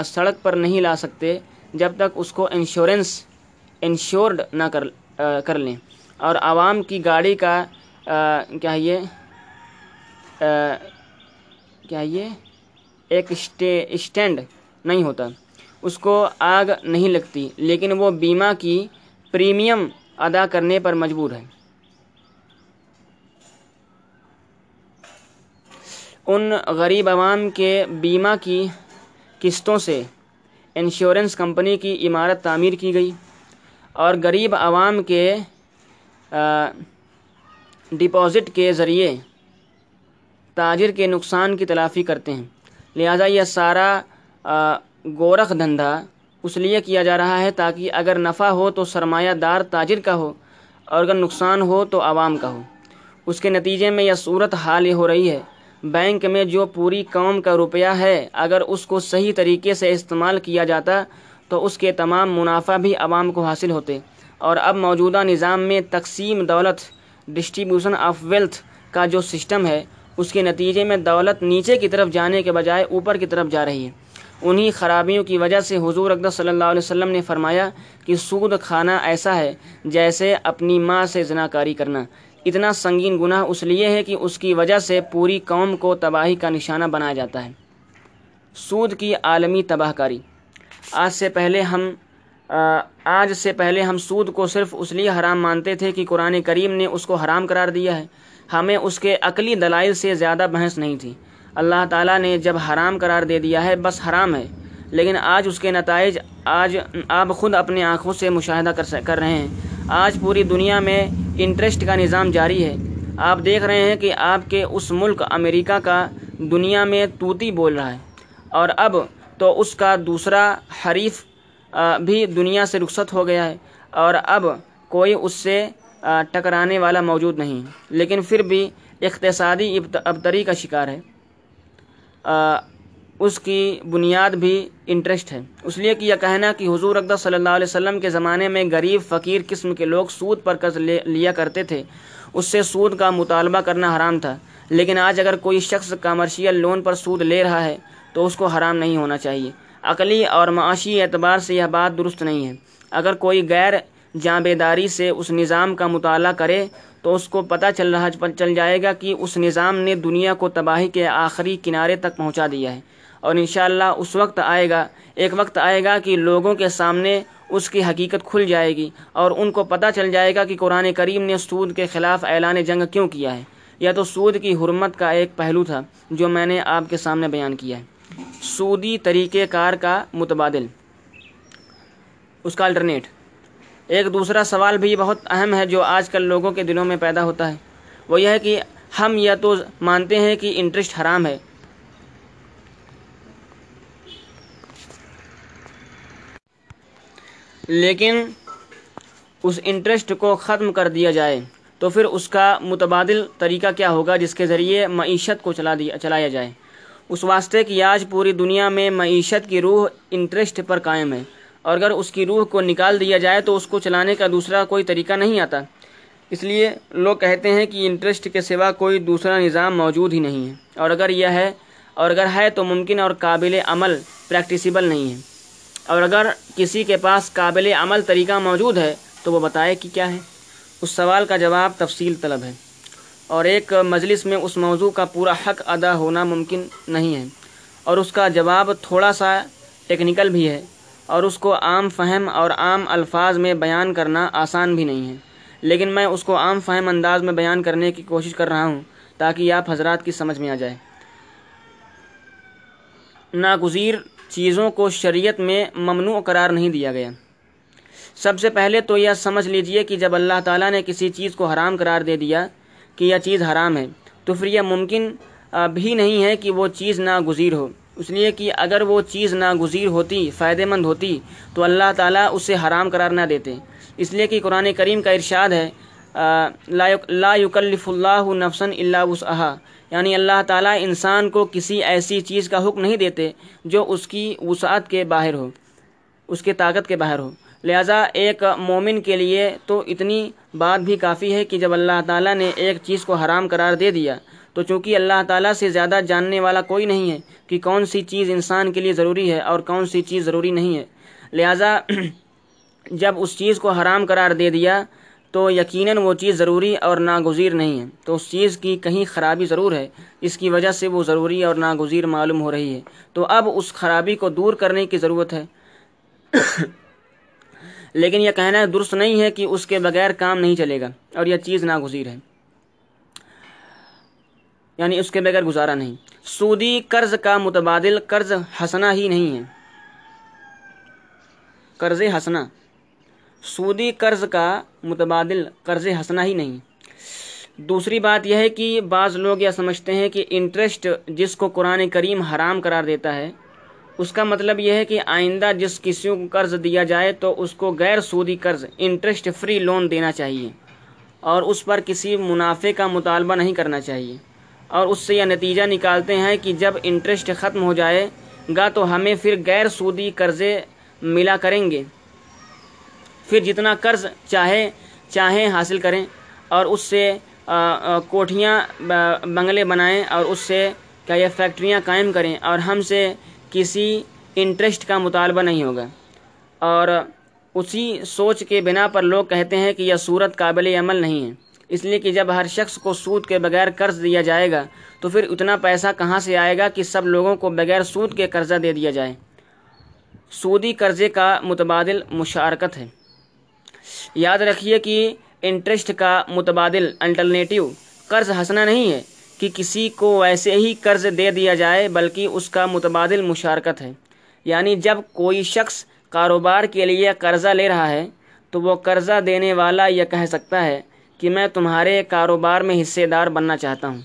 سڑک پر نہیں لا سکتے جب تک اس کو انشورنس، انشورڈ نہ کر کر لیں۔ اور عوام کی گاڑی کا کیا یہ؟ کیا یہ؟ ایک اسٹینڈ نہیں ہوتا۔ اس کو آگ نہیں لگتی، لیکن وہ بیمہ کی پریمیم ادا کرنے پر مجبور ہے۔ ان غریب عوام کے بیمہ کی قسطوں سے انشورنس کمپنی کی عمارت تعمیر کی گئی اور غریب عوام کے ڈپازٹ کے ذریعے تاجر کے نقصان کی تلافی کرتے ہیں۔ لہٰذا یہ سارا گورکھ دھندا اس لیے کیا جا رہا ہے تاکہ اگر نفع ہو تو سرمایہ دار تاجر کا ہو اور اگر نقصان ہو تو عوام کا ہو۔ اس کے نتیجے میں یہ صورت حال یہ ہو رہی ہے بینک میں جو پوری قوم کا روپیہ ہے، اگر اس کو صحیح طریقے سے استعمال کیا جاتا، تو اس کے تمام منافع بھی عوام کو حاصل ہوتے۔ اور اب موجودہ نظام میں تقسیم دولت ڈسٹریبیوشن آف ویلتھ کا جو سسٹم ہے، اس کے نتیجے میں دولت نیچے کی طرف جانے کے بجائے اوپر کی طرف جا رہی ہے۔ انہی خرابیوں کی وجہ سے حضور اقدس صلی اللہ علیہ وسلم نے فرمایا کہ سود کھانا ایسا ہے جیسے اپنی ماں سے زناکاری کرنا۔ اتنا سنگین گناہ اس لیے ہے کہ اس کی وجہ سے پوری قوم کو تباہی کا نشانہ بنایا جاتا ہے۔ سود کی عالمی تباہ کاری۔ آج سے پہلے ہم آج سے پہلے ہم سود کو صرف اس لیے حرام مانتے تھے کہ قرآن کریم نے اس کو حرام قرار دیا ہے۔ ہمیں اس کے عقلی دلائل سے زیادہ بحث نہیں تھی۔ اللہ تعالیٰ نے جب حرام قرار دے دیا ہے، بس حرام ہے۔ لیکن آج اس کے نتائج، آج آپ خود اپنے آنکھوں سے مشاہدہ کر کر رہے ہیں۔ آج پوری دنیا میں انٹرسٹ کا نظام جاری ہے۔ آپ دیکھ رہے ہیں کہ آپ کے اس ملک امریکہ کا دنیا میں توتی بول رہا ہے۔ اور اب تو اس کا دوسرا حریف بھی دنیا سے رخصت ہو گیا ہے۔ اور اب کوئی اس سے ٹکرانے والا موجود نہیں۔ لیکن پھر بھی اقتصادی ابتری کا شکار ہے۔ اس کی بنیاد بھی انٹرسٹ ہے۔ اس لیے کہ یہ کہنا کہ حضور اقدس صلی اللہ علیہ وسلم کے زمانے میں غریب، فقیر قسم کے لوگ سود پر قرض لیا کرتے تھے۔ اس سے سود کا مطالبہ کرنا حرام تھا۔ لیکن آج اگر کوئی شخص کامرشیل لون پر سود لے رہا ہے، تو اس کو حرام نہیں ہونا چاہیے۔ عقلی اور معاشی اعتبار سے یہ بات درست نہیں ہے۔ اگر کوئی غیر جاں بیداری سے اس نظام کا مطالعہ کرے، تو اس کو پتہ چل رہا چل جائے گا کہ اس نظام نے دنیا کو تباہی کے آخری کنارے تک پہنچا دیا ہے۔ اور انشاءاللہ اس وقت آئے گا، ایک وقت آئے گا کہ لوگوں کے سامنے اس کی حقیقت کھل جائے گی اور ان کو پتہ چل جائے گا کہ قرآن کریم نے سود کے خلاف اعلان جنگ کیوں کیا ہے۔ یا تو سود کی حرمت کا ایک پہلو تھا جو میں نے آپ کے سامنے بیان کیا ہے۔ سودی طریقہ کار کا متبادل۔ اس کا الٹرنیٹ ایک دوسرا سوال بھی بہت اہم ہے جو آج کل لوگوں کے دلوں میں پیدا ہوتا ہے۔ وہ یہ ہے کہ ہم یا تو مانتے ہیں کہ انٹرسٹ حرام ہے۔ لیکن اس انٹرسٹ کو ختم کر دیا جائے، تو پھر اس کا متبادل طریقہ کیا ہوگا جس کے ذریعے معیشت کو چلا دیا، چلایا جائے؟ اس واسطے کہ آج پوری دنیا میں معیشت کی روح انٹرسٹ پر قائم ہے۔ اور اگر اس کی روح کو نکال دیا جائے تو اس کو چلانے کا دوسرا کوئی طریقہ نہیں آتا۔ اس لیے لوگ کہتے ہیں کہ انٹرسٹ کے سوا کوئی دوسرا نظام موجود ہی نہیں ہے۔ اور اگر یہ ہے، اور اگر ہے تو ممکن اور قابل عمل پریکٹیسیبل نہیں ہے۔ اور اگر کسی کے پاس قابل عمل طریقہ موجود ہے تو وہ بتائے کہ کیا ہے؟ اس سوال کا جواب تفصیل طلب ہے۔ اور ایک مجلس میں اس موضوع کا پورا حق ادا ہونا ممکن نہیں ہے۔ اور اس کا جواب تھوڑا سا ٹیکنیکل بھی ہے۔ اور اس کو عام فہم اور عام الفاظ میں بیان کرنا آسان بھی نہیں ہے۔ لیکن میں اس کو عام فہم انداز میں بیان کرنے کی کوشش کر رہا ہوں تاکہ آپ حضرات کی سمجھ میں آ جائے۔ ناگزیر چیزوں کو شریعت میں ممنوع قرار نہیں دیا گیا۔ سب سے پہلے تو یہ سمجھ لیجیے کہ جب اللہ تعالیٰ نے کسی چیز کو حرام قرار دے دیا کہ یہ چیز حرام ہے، تو پھر یہ ممکن بھی نہیں ہے کہ وہ چیز ناگزیر ہو۔ اس لیے کہ اگر وہ چیز ناگزیر ہوتی فائدہ مند ہوتی، تو اللہ تعالیٰ اسے حرام قرار نہ دیتے۔ اس لیے کہ قرآن کریم کا ارشاد ہے لا یکلف اللہ نفسن اللہ وسعہ یعنی اللہ تعالیٰ انسان کو کسی ایسی چیز کا حکم نہیں دیتے جو اس کی وسعت کے باہر ہو، اس کے طاقت کے باہر ہو۔ لہٰذا ایک مومن کے لیے تو اتنی بات بھی کافی ہے کہ جب اللہ تعالیٰ نے ایک چیز کو حرام قرار دے دیا، تو چونکہ اللہ تعالیٰ سے زیادہ جاننے والا کوئی نہیں ہے کہ کون سی چیز انسان کے لیے ضروری ہے اور کون سی چیز ضروری نہیں ہے۔ لہٰذا جب اس چیز کو حرام قرار دے دیا تو یقیناً وہ چیز ضروری اور ناگزیر نہیں ہے۔ تو اس چیز کی کہیں خرابی ضرور ہے، اس کی وجہ سے وہ ضروری اور ناگزیر معلوم ہو رہی ہے۔ تو اب اس خرابی کو دور کرنے کی ضرورت ہے۔ لیکن یہ کہنا درست نہیں ہے کہ اس کے بغیر کام نہیں چلے گا اور یہ چیز ناگزیر ہے۔ یعنی اس کے بغیر گزارا نہیں۔ سودی قرض کا متبادل قرض ہنسنا ہی نہیں ہے۔ قرض ہنسنا سودی قرض کا متبادل قرض ہنسنا ہی نہیں۔ دوسری بات یہ ہے کہ بعض لوگ یہ سمجھتے ہیں کہ انٹرسٹ جس کو قرآن کریم حرام قرار دیتا ہے، اس کا مطلب یہ ہے کہ آئندہ جس کسی کو قرض دیا جائے تو اس کو غیر سودی قرض انٹرسٹ فری لون دینا چاہیے۔ اور اس پر کسی منافع کا مطالبہ نہیں کرنا چاہیے۔ اور اس سے یہ نتیجہ نکالتے ہیں کہ جب انٹرسٹ ختم ہو جائے، گا تو ہمیں پھر غیر سودی قرضے ملا کریں گے۔ پھر جتنا قرض چاہے، چاہیں حاصل کریں اور اس سے کوٹھیاں بنگلے بنائیں اور اس سے، کیا یہ فیکٹریاں قائم کریں اور ہم سے کسی انٹرسٹ کا مطالبہ نہیں ہوگا۔ اور اسی سوچ کے بنا پر لوگ کہتے ہیں کہ یہ صورت قابل عمل نہیں ہے۔ اس لیے کہ جب ہر شخص کو سود کے بغیر قرض دیا جائے گا، تو پھر اتنا پیسہ کہاں سے آئے گا کہ سب لوگوں کو بغیر سود کے قرضہ دے دیا جائے۔ سودی قرضے کا متبادل مشارکت ہے۔ یاد رکھیے کہ انٹرسٹ کا متبادل الٹرنیٹیو قرض ہنسنا نہیں ہے کہ کسی کو ویسے ہی قرض دے دیا جائے بلکہ اس کا متبادل مشارکت ہے۔ یعنی جب کوئی شخص کاروبار کے لیے قرضہ لے رہا ہے تو وہ قرضہ دینے والا یہ کہہ سکتا ہے کہ میں تمہارے کاروبار میں حصے دار بننا چاہتا ہوں۔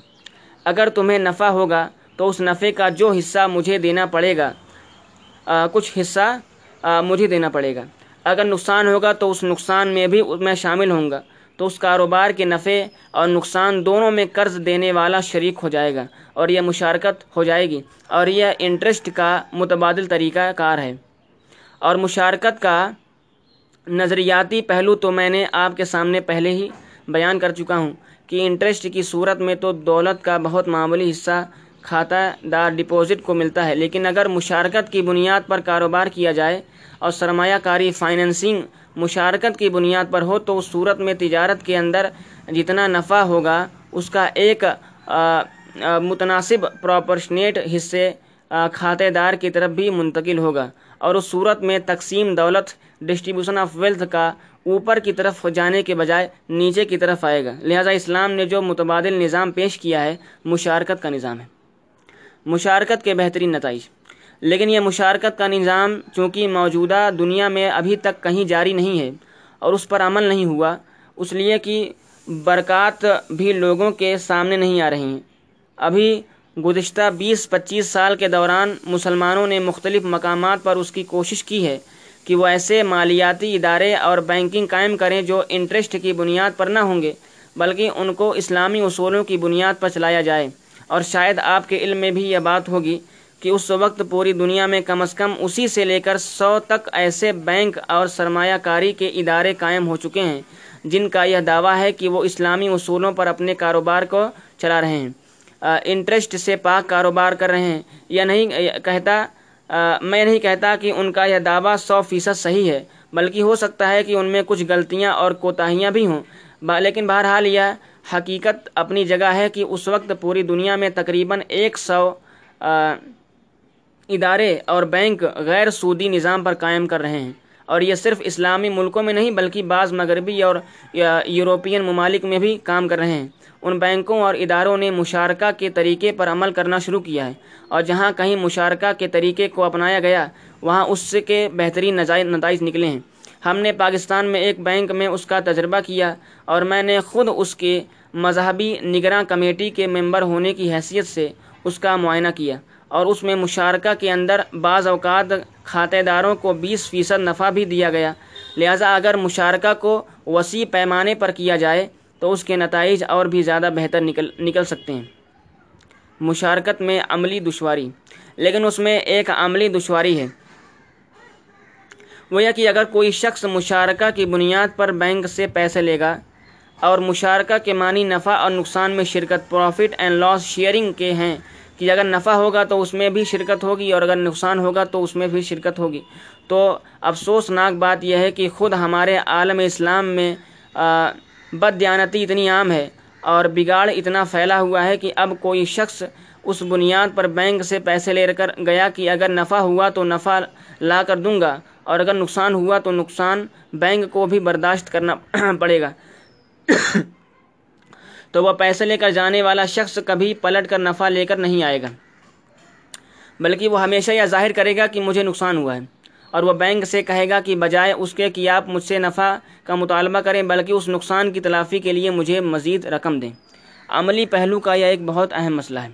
اگر تمہیں نفع ہوگا تو اس نفع کا جو حصہ مجھے دینا پڑے گا کچھ حصہ مجھے دینا پڑے گا۔ اگر نقصان ہوگا تو اس نقصان میں بھی میں شامل ہوں گا۔ تو اس کاروبار کے نفع اور نقصان دونوں میں قرض دینے والا شریک ہو جائے گا اور یہ مشارکت ہو جائے گی اور یہ انٹرسٹ کا متبادل طریقہ کار ہے۔ اور مشارکت کا نظریاتی پہلو تو میں نے آپ کے سامنے پہلے ہی بیان کر چکا ہوں کہ انٹرسٹ کی صورت میں تو دولت کا بہت معمولی حصہ کھاتہ دار ڈپوزٹ کو ملتا ہے، لیکن اگر مشارکت کی بنیاد پر کاروبار کیا جائے اور سرمایہ کاری فائننسنگ مشارکت کی بنیاد پر ہو تو اس صورت میں تجارت کے اندر جتنا نفع ہوگا، اس کا ایک متناسب پراپرشنیٹ حصے کھاتے دار کی طرف بھی منتقل ہوگا۔ اور اس صورت میں تقسیم دولت ڈسٹریبیوشن آف ویلتھ کا اوپر کی طرف جانے کے بجائے نیچے کی طرف آئے گا۔ لہذا اسلام نے جو متبادل نظام پیش کیا ہے، مشارکت کا نظام ہے۔ مشارکت کے بہترین نتائج۔ لیکن یہ مشارکت کا نظام چونکہ موجودہ دنیا میں ابھی تک کہیں جاری نہیں ہے اور اس پر عمل نہیں ہوا، اس لیے کہ برکات بھی لوگوں کے سامنے نہیں آ رہی۔ ہیں ابھی گزشتہ بیس پچیس سال کے دوران مسلمانوں نے مختلف مقامات پر اس کی کوشش کی ہے کہ وہ ایسے مالیاتی ادارے اور بینکنگ قائم کریں جو انٹرسٹ کی بنیاد پر نہ ہوں گے، بلکہ ان کو اسلامی اصولوں کی بنیاد پر چلایا جائے۔ اور شاید آپ کے علم میں بھی یہ بات ہوگی کہ اس وقت پوری دنیا میں کم از کم اسی سے لے کر سو تک ایسے بینک اور سرمایہ کاری کے ادارے قائم ہو چکے ہیں، جن کا یہ دعویٰ ہے کہ وہ اسلامی اصولوں پر اپنے کاروبار کو چلا رہے ہیں۔ انٹرسٹ سے پاک کاروبار کر رہے ہیں۔ یا نہیں کہتا میں نہیں کہتا کہ ان کا یہ دعویٰ سو فیصد صحیح ہے، بلکہ ہو سکتا ہے کہ ان میں کچھ غلطیاں اور کوتاہیاں بھی ہوں۔ لیکن بہرحال یہ حقیقت اپنی جگہ ہے کہ اس وقت پوری دنیا میں تقریباً ایک سو ادارے اور بینک غیر سودی نظام پر قائم کر رہے ہیں۔ اور یہ صرف اسلامی ملکوں میں نہیں بلکہ بعض مغربی اور یوروپین ممالک میں بھی کام کر رہے ہیں۔ ان بینکوں اور اداروں نے مشارکہ کے طریقے پر عمل کرنا شروع کیا ہے۔ اور جہاں کہیں مشارکہ کے طریقے کو اپنایا گیا، وہاں اس کے بہترین نتائج نکلے ہیں۔ ہم نے پاکستان میں ایک بینک میں اس کا تجربہ کیا اور میں نے خود اس کے مذہبی نگراں کمیٹی کے ممبر ہونے کی حیثیت سے اس کا معائنہ کیا۔ اور اس میں مشارکہ کے اندر بعض اوقات کھاتہ داروں کو بیس فیصد نفع بھی دیا گیا۔ لہٰذا اگر مشارکہ کو وسیع پیمانے پر کیا جائے، تو اس کے نتائج اور بھی زیادہ بہتر نکل نکل سکتے ہیں۔ مشارکت میں عملی دشواری۔ لیکن اس میں ایک عملی دشواری ہے۔ وہ یہ کہ اگر کوئی شخص مشارکہ کی بنیاد پر بینک سے پیسے لے گا اور مشارکہ کے معنی نفع اور نقصان میں شرکت، پروفٹ اینڈ لاس شیئرنگ کے ہیں کہ اگر نفع ہوگا تو اس میں بھی شرکت ہوگی اور اگر نقصان ہوگا تو اس میں بھی شرکت ہوگی۔ تو افسوسناک بات یہ ہے کہ خود ہمارے عالم اسلام میں بد دیانتی اتنی عام ہے اور بگاڑ اتنا پھیلا ہوا ہے کہ اب کوئی شخص اس بنیاد پر بینک سے پیسے لے کر گیا کہ اگر نفع ہوا تو نفع لا کر دوں گا اور اگر نقصان ہوا تو نقصان بینک کو بھی برداشت کرنا پڑے گا۔ تو وہ پیسے لے کر جانے والا شخص کبھی پلٹ کر نفع لے کر نہیں آئے گا۔ بلکہ وہ ہمیشہ یہ ظاہر کرے گا کہ مجھے نقصان ہوا ہے اور وہ بینک سے کہے گا کہ بجائے اس کے کہ آپ مجھ سے نفع کا مطالبہ کریں، بلکہ اس نقصان کی تلافی کے لیے مجھے مزید رقم دیں۔ عملی پہلو کا یہ ایک بہت اہم مسئلہ ہے۔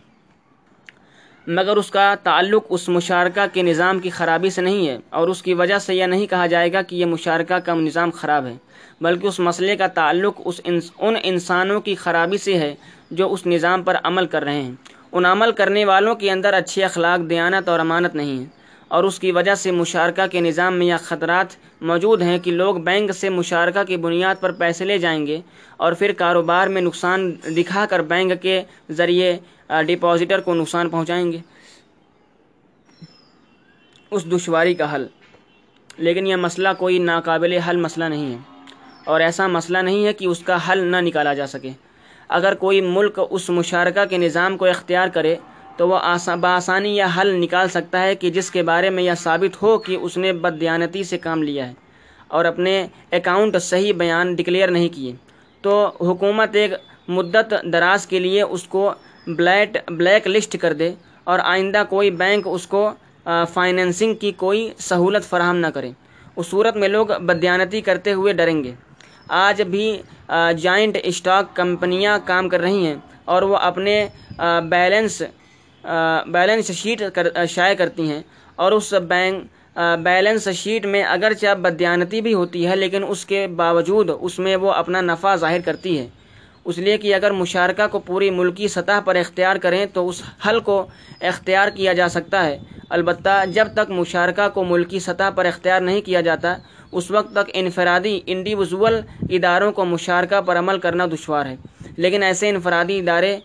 مگر اس کا تعلق اس مشارکہ کے نظام کی خرابی سے نہیں ہے اور اس کی وجہ سے یہ نہیں کہا جائے گا کہ یہ مشارکہ کا نظام خراب ہے۔ بلکہ اس مسئلے کا تعلق اس ان انسانوں کی خرابی سے ہے جو اس نظام پر عمل کر رہے ہیں۔ ان عمل کرنے والوں کے اندر اچھے اخلاق، دیانت اور امانت نہیں ہے اور اس کی وجہ سے مشارکہ کے نظام میں یہ خطرات موجود ہیں کہ لوگ بینک سے مشارکہ کی بنیاد پر پیسے لے جائیں گے اور پھر کاروبار میں نقصان دکھا کر بینک کے ذریعے ڈپازیٹر کو نقصان پہنچائیں گے۔ اس دشواری کا حل۔ لیکن یہ مسئلہ کوئی ناقابل حل مسئلہ نہیں ہے۔ اور ایسا مسئلہ نہیں ہے کہ اس کا حل نہ نکالا جا سکے۔ اگر کوئی ملک اس مشارکہ کے نظام کو اختیار کرے، تو وہ بآسانی یہ حل نکال سکتا ہے کہ جس کے بارے میں یہ ثابت ہو کہ اس نے بددیانتی سے کام لیا ہے اور اپنے اکاؤنٹ صحیح بیان ڈکلیئر نہیں کیے۔ تو حکومت ایک مدت دراز کے لیے اس کو بلیٹ، بلیک لسٹ کر دے اور آئندہ کوئی بینک اس کو فائنینسنگ کی کوئی سہولت فراہم نہ کرے۔ اس صورت میں لوگ بدیانتی کرتے ہوئے ڈریں گے۔ آج بھی جائنٹ اسٹاک کمپنیاں کام کر رہی ہیں اور وہ اپنے بیلنس بیلنس شیٹ کر شائع کرتی ہیں اور اس بینک بیلنس شیٹ میں اگرچہ بدیانتی بھی ہوتی ہے لیکن اس کے باوجود اس میں وہ اپنا نفع ظاہر کرتی ہے۔ اس لیے کہ اگر مشارکہ کو پوری ملکی سطح پر اختیار کریں تو اس حل کو اختیار کیا جا سکتا ہے۔ البتہ جب تک مشارکہ کو ملکی سطح پر اختیار نہیں کیا جاتا اس وقت تک انفرادی انڈیویژول اداروں کو مشارکہ پر عمل کرنا دشوار ہے۔ لیکن ایسے انفرادی ادارے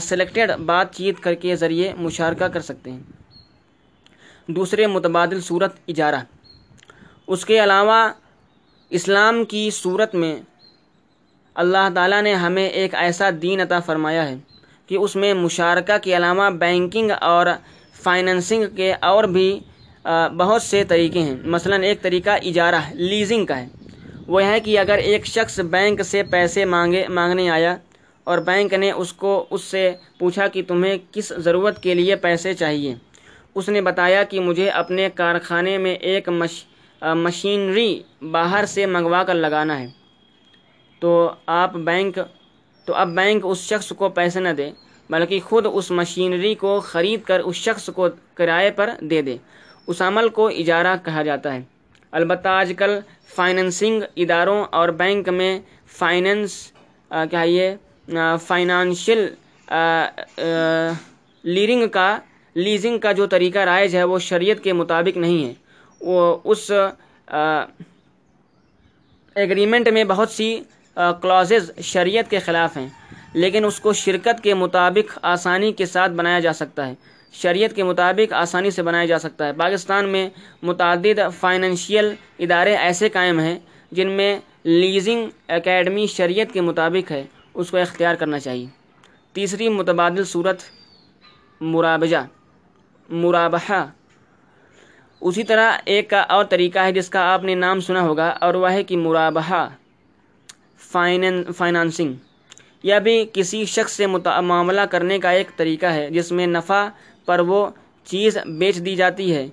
سلیکٹڈ بات چیت کر کے ذریعے مشارکہ کر سکتے ہیں۔ دوسرے، متبادل صورت اجارہ۔ اس کے علاوہ، اسلام کی صورت میں اللہ تعالیٰ نے ہمیں ایک ایسا دین عطا فرمایا ہے کہ اس میں مشارکہ کے علاوہ بینکنگ اور فائننسنگ کے اور بھی بہت سے طریقے ہیں۔ مثلا ایک طریقہ اجارہ، لیزنگ کا ہے۔ وہ ہے کہ اگر ایک شخص بینک سے پیسے مانگے، مانگنے آیا اور بینک نے اس کو، اس سے پوچھا کہ تمہیں کس ضرورت کے لیے پیسے چاہیے؟ اس نے بتایا کہ مجھے اپنے کارخانے میں ایک مش مشینری باہر سے منگوا کر لگانا ہے۔ تو آپ بینک، تو اب بینک اس شخص کو پیسے نہ دے، بلکہ خود اس مشینری کو خرید کر اس شخص کو کرائے پر دے دے۔ اس عمل کو اجارہ کہا جاتا ہے۔ البتہ آج کل فائننسنگ اداروں اور بینک میں فائننس کیا یہ؟ فائنانشل لیرنگ کا، لیزنگ کا جو طریقہ رائج ہے وہ شریعت کے مطابق نہیں ہے۔ وہ اس ایگریمنٹ میں بہت سی کلازز شریعت کے خلاف ہیں، لیکن اس کو شرکت کے مطابق آسانی کے ساتھ بنایا جا سکتا ہے۔ شریعت کے مطابق آسانی سے بنایا جا سکتا ہے۔ پاکستان میں متعدد فائننشیل ادارے ایسے قائم ہیں جن میں لیزنگ اکیڈمی شریعت کے مطابق ہے، اس کو اختیار کرنا چاہیے۔ تیسری متبادل صورت مرابجہ مرابحہ اسی طرح ایک کا اور طریقہ ہے جس کا آپ نے نام سنا ہوگا، اور وہ ہے کہ مرابحہ فائنن، فائنانسنگ۔ یا بھی کسی شخص سے معاملہ کرنے کا ایک طریقہ ہے، جس میں نفع پر وہ چیز بیچ دی جاتی ہے۔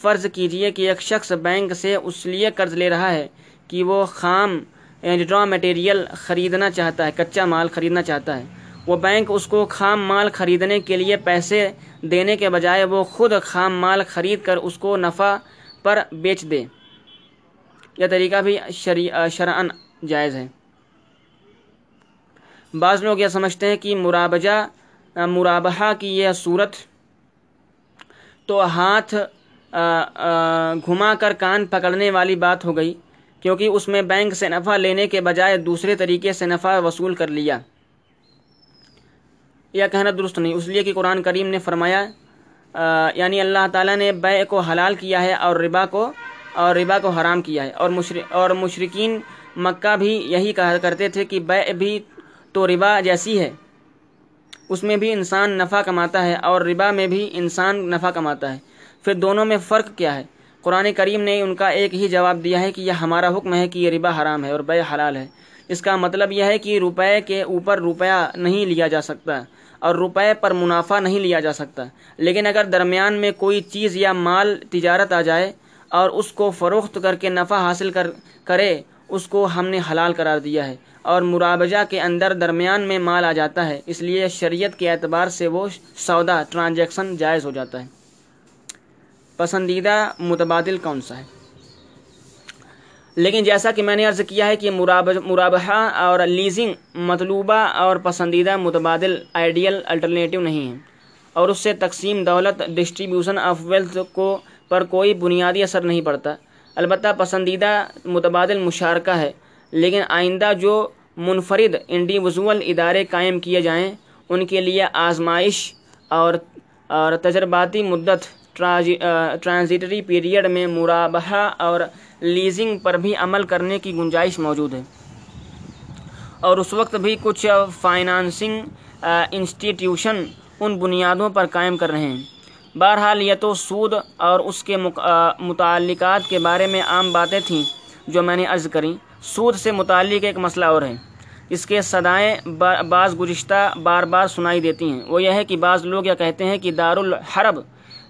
فرض کیجیے کہ ایک شخص بینک سے اس لیے قرض لے رہا ہے کہ وہ خام یعنی را مٹیریل خریدنا چاہتا ہے، کچا مال خریدنا چاہتا ہے۔ وہ بینک اس کو خام مال خریدنے کے لیے پیسے دینے کے بجائے وہ خود خام مال خرید کر اس کو نفع پر بیچ دے۔ یہ طریقہ بھی شرعن جائز ہے۔ بعض لوگ یہ سمجھتے ہیں کہ مرابجہ، مرابحہ کی یہ صورت تو ہاتھ گھما کر کان پکڑنے والی بات ہو گئی، کیونکہ اس میں بینک سے نفع لینے کے بجائے دوسرے طریقے سے نفع وصول کر لیا۔ یہ کہنا درست نہیں، اس لیے کہ قرآن کریم نے فرمایا یعنی اللہ تعالیٰ نے بے کو حلال کیا ہے اور ربا کو، اور ربا کو حرام کیا ہے۔ اور اور مشرقین مکہ بھی یہی کہا کرتے تھے کہ بے بھی تو ربا جیسی ہے۔ اس میں بھی انسان نفع کماتا ہے اور ربا میں بھی انسان نفع کماتا ہے۔ پھر دونوں میں فرق کیا ہے؟ قرآن کریم نے ان کا ایک ہی جواب دیا ہے کہ یہ ہمارا حکم ہے کہ یہ ربا حرام ہے اور بے حلال ہے۔ اس کا مطلب یہ ہے کہ روپے کے اوپر روپیہ نہیں لیا جا سکتا اور روپے پر منافع نہیں لیا جا سکتا۔ لیکن اگر درمیان میں کوئی چیز یا مال تجارت آ جائے اور اس کو فروخت کر کے نفع حاصل کر کرے، اس کو ہم نے حلال قرار دیا ہے۔ اور مرابجہ کے اندر درمیان میں مال آ جاتا ہے۔ اس لیے شریعت کے اعتبار سے وہ سودا ٹرانجیکشن جائز ہو جاتا ہے۔ پسندیدہ متبادل کون سا ہے؟ لیکن جیسا کہ میں نے عرض کیا ہے کہ مرابحہ اور لیزنگ مطلوبہ اور پسندیدہ متبادل آئیڈیل الٹرنیٹیو نہیں ہیں۔ اور اس سے تقسیم دولت ڈسٹریبیوشن آف ویلتھ کو پر کوئی بنیادی اثر نہیں پڑتا۔ البتہ پسندیدہ متبادل مشارکہ ہے۔ لیکن آئندہ جو منفرد انڈیویژول ادارے قائم کیے جائیں، ان کے لیے آزمائش اور اور تجرباتی مدت ٹرانزیٹری پیریڈ میں مرابحہ اور لیزنگ پر بھی عمل کرنے کی گنجائش موجود ہے۔ اور اس وقت بھی کچھ فائنانسنگ انسٹیٹیوشن ان بنیادوں پر قائم کر رہے ہیں۔ بہرحال یہ تو سود اور اس کے متعلقات کے بارے میں عام باتیں تھیں جو میں نے عرض کریں سود سے متعلق ایک مسئلہ اور ہے۔ اس کے صدائیں بعض گزشتہ بار بار سنائی دیتی ہیں۔ وہ یہ ہے کہ بعض لوگ یہ کہتے ہیں کہ دارالحرب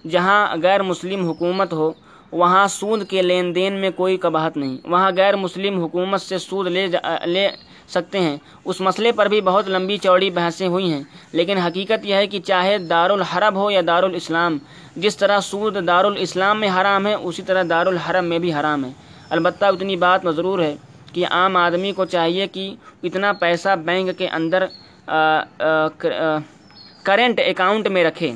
جہاں غیر مسلم حکومت ہو، وہاں سود کے لین دین میں کوئی کباہت نہیں۔ وہاں غیر مسلم حکومت سے سود لے جا، لے سکتے ہیں۔ اس مسئلے پر بھی بہت لمبی چوڑی بحثیں ہوئی ہیں۔ لیکن حقیقت یہ ہے کہ چاہے دارالحرب ہو یا دارالاسلام، جس طرح سود دارالاسلام میں حرام ہے، اسی طرح دارالحرم میں بھی حرام ہے۔ البتہ اتنی بات ضرور ہے۔ کہ عام آدمی کو چاہیے کہ اتنا پیسہ بینک کے اندر کرنٹ اکاؤنٹ میں رکھے،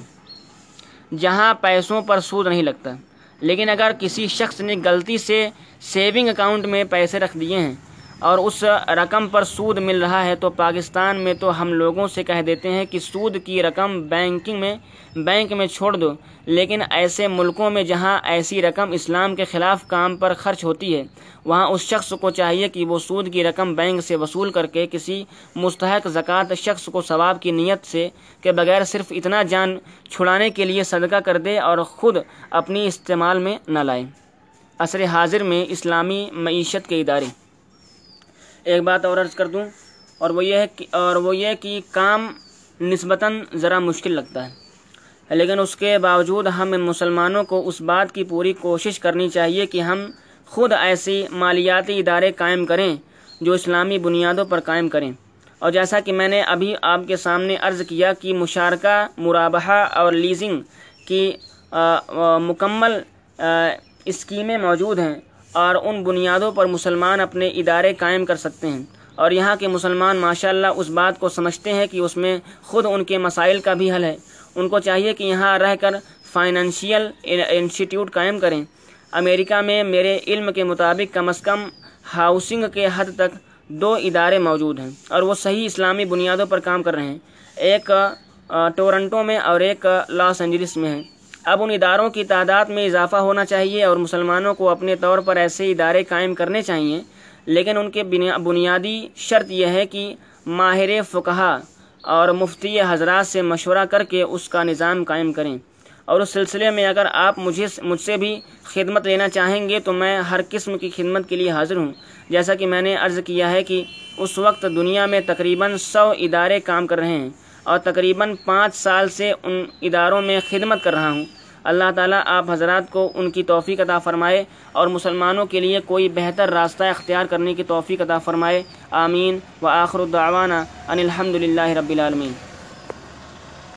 جہاں پیسوں پر سود نہیں لگتا۔ لیکن اگر کسی شخص نے غلطی سے سیونگ اکاؤنٹ میں پیسے رکھ دیے ہیں اور اس رقم پر سود مل رہا ہے، تو پاکستان میں تو ہم لوگوں سے کہہ دیتے ہیں کہ سود کی رقم بینکنگ میں، بینک میں چھوڑ دو۔ لیکن ایسے ملکوں میں جہاں ایسی رقم اسلام کے خلاف کام پر خرچ ہوتی ہے، وہاں اس شخص کو چاہیے کہ وہ سود کی رقم بینک سے وصول کر کے کسی مستحق زکوٰۃ شخص کو ثواب کی نیت سے، کے بغیر صرف اتنا جان چھڑانے کے لیے صدقہ کر دے اور خود اپنی استعمال میں نہ لائے۔ عصر حاضر میں اسلامی معیشت کے ادارے۔ ایک بات اور عرض کر دوں، اور وہ یہ ہے کہ اور وہ یہ کہ کام نسبتاً ذرا مشکل لگتا ہے۔ لیکن اس کے باوجود ہم مسلمانوں کو اس بات کی پوری کوشش کرنی چاہیے کہ ہم خود ایسی مالیاتی ادارے قائم کریں جو اسلامی بنیادوں پر قائم کریں۔ اور جیسا کہ میں نے ابھی آپ کے سامنے عرض کیا کہ مشارکہ، مرابحہ اور لیزنگ کی مکمل اسکیمیں موجود ہیں اور ان بنیادوں پر مسلمان اپنے ادارے قائم کر سکتے ہیں۔ اور یہاں کے مسلمان ماشاء اللہ اس بات کو سمجھتے ہیں کہ اس میں خود ان کے مسائل کا بھی حل ہے۔ ان کو چاہیے کہ یہاں رہ کر فائنینشیل انسٹیٹیوٹ قائم کریں۔ امریکہ میں میرے علم کے مطابق کم از کم ہاؤسنگ کے حد تک دو ادارے موجود ہیں اور وہ صحیح اسلامی بنیادوں پر کام کر رہے ہیں۔ ایک ٹورنٹو میں اور ایک لاس انجلس میں ہے اب ان اداروں کی تعداد میں اضافہ ہونا چاہیے اور مسلمانوں کو اپنے طور پر ایسے ادارے قائم کرنے چاہیے۔ لیکن ان کے بنیادی شرط یہ ہے کہ ماہر فقہ اور مفتی حضرات سے مشورہ کر کے اس کا نظام قائم کریں۔ اور اس سلسلے میں اگر آپ مجھے مجھ سے بھی خدمت لینا چاہیں گے تو میں ہر قسم کی خدمت کے لیے حاضر ہوں۔ جیسا کہ میں نے عرض کیا ہے کہ اس وقت دنیا میں تقریباً سو ادارے کام کر رہے ہیں اور تقریباً پانچ سال سے ان اداروں میں خدمت کر رہا ہوں۔ اللہ تعالیٰ آپ حضرات کو ان کی توفیق عطا فرمائے اور مسلمانوں کے لیے کوئی بہتر راستہ اختیار کرنے کی توفیق عطا فرمائے۔ آمین۔ و آخر الدعوانا ان الحمد للہ رب العالمین۔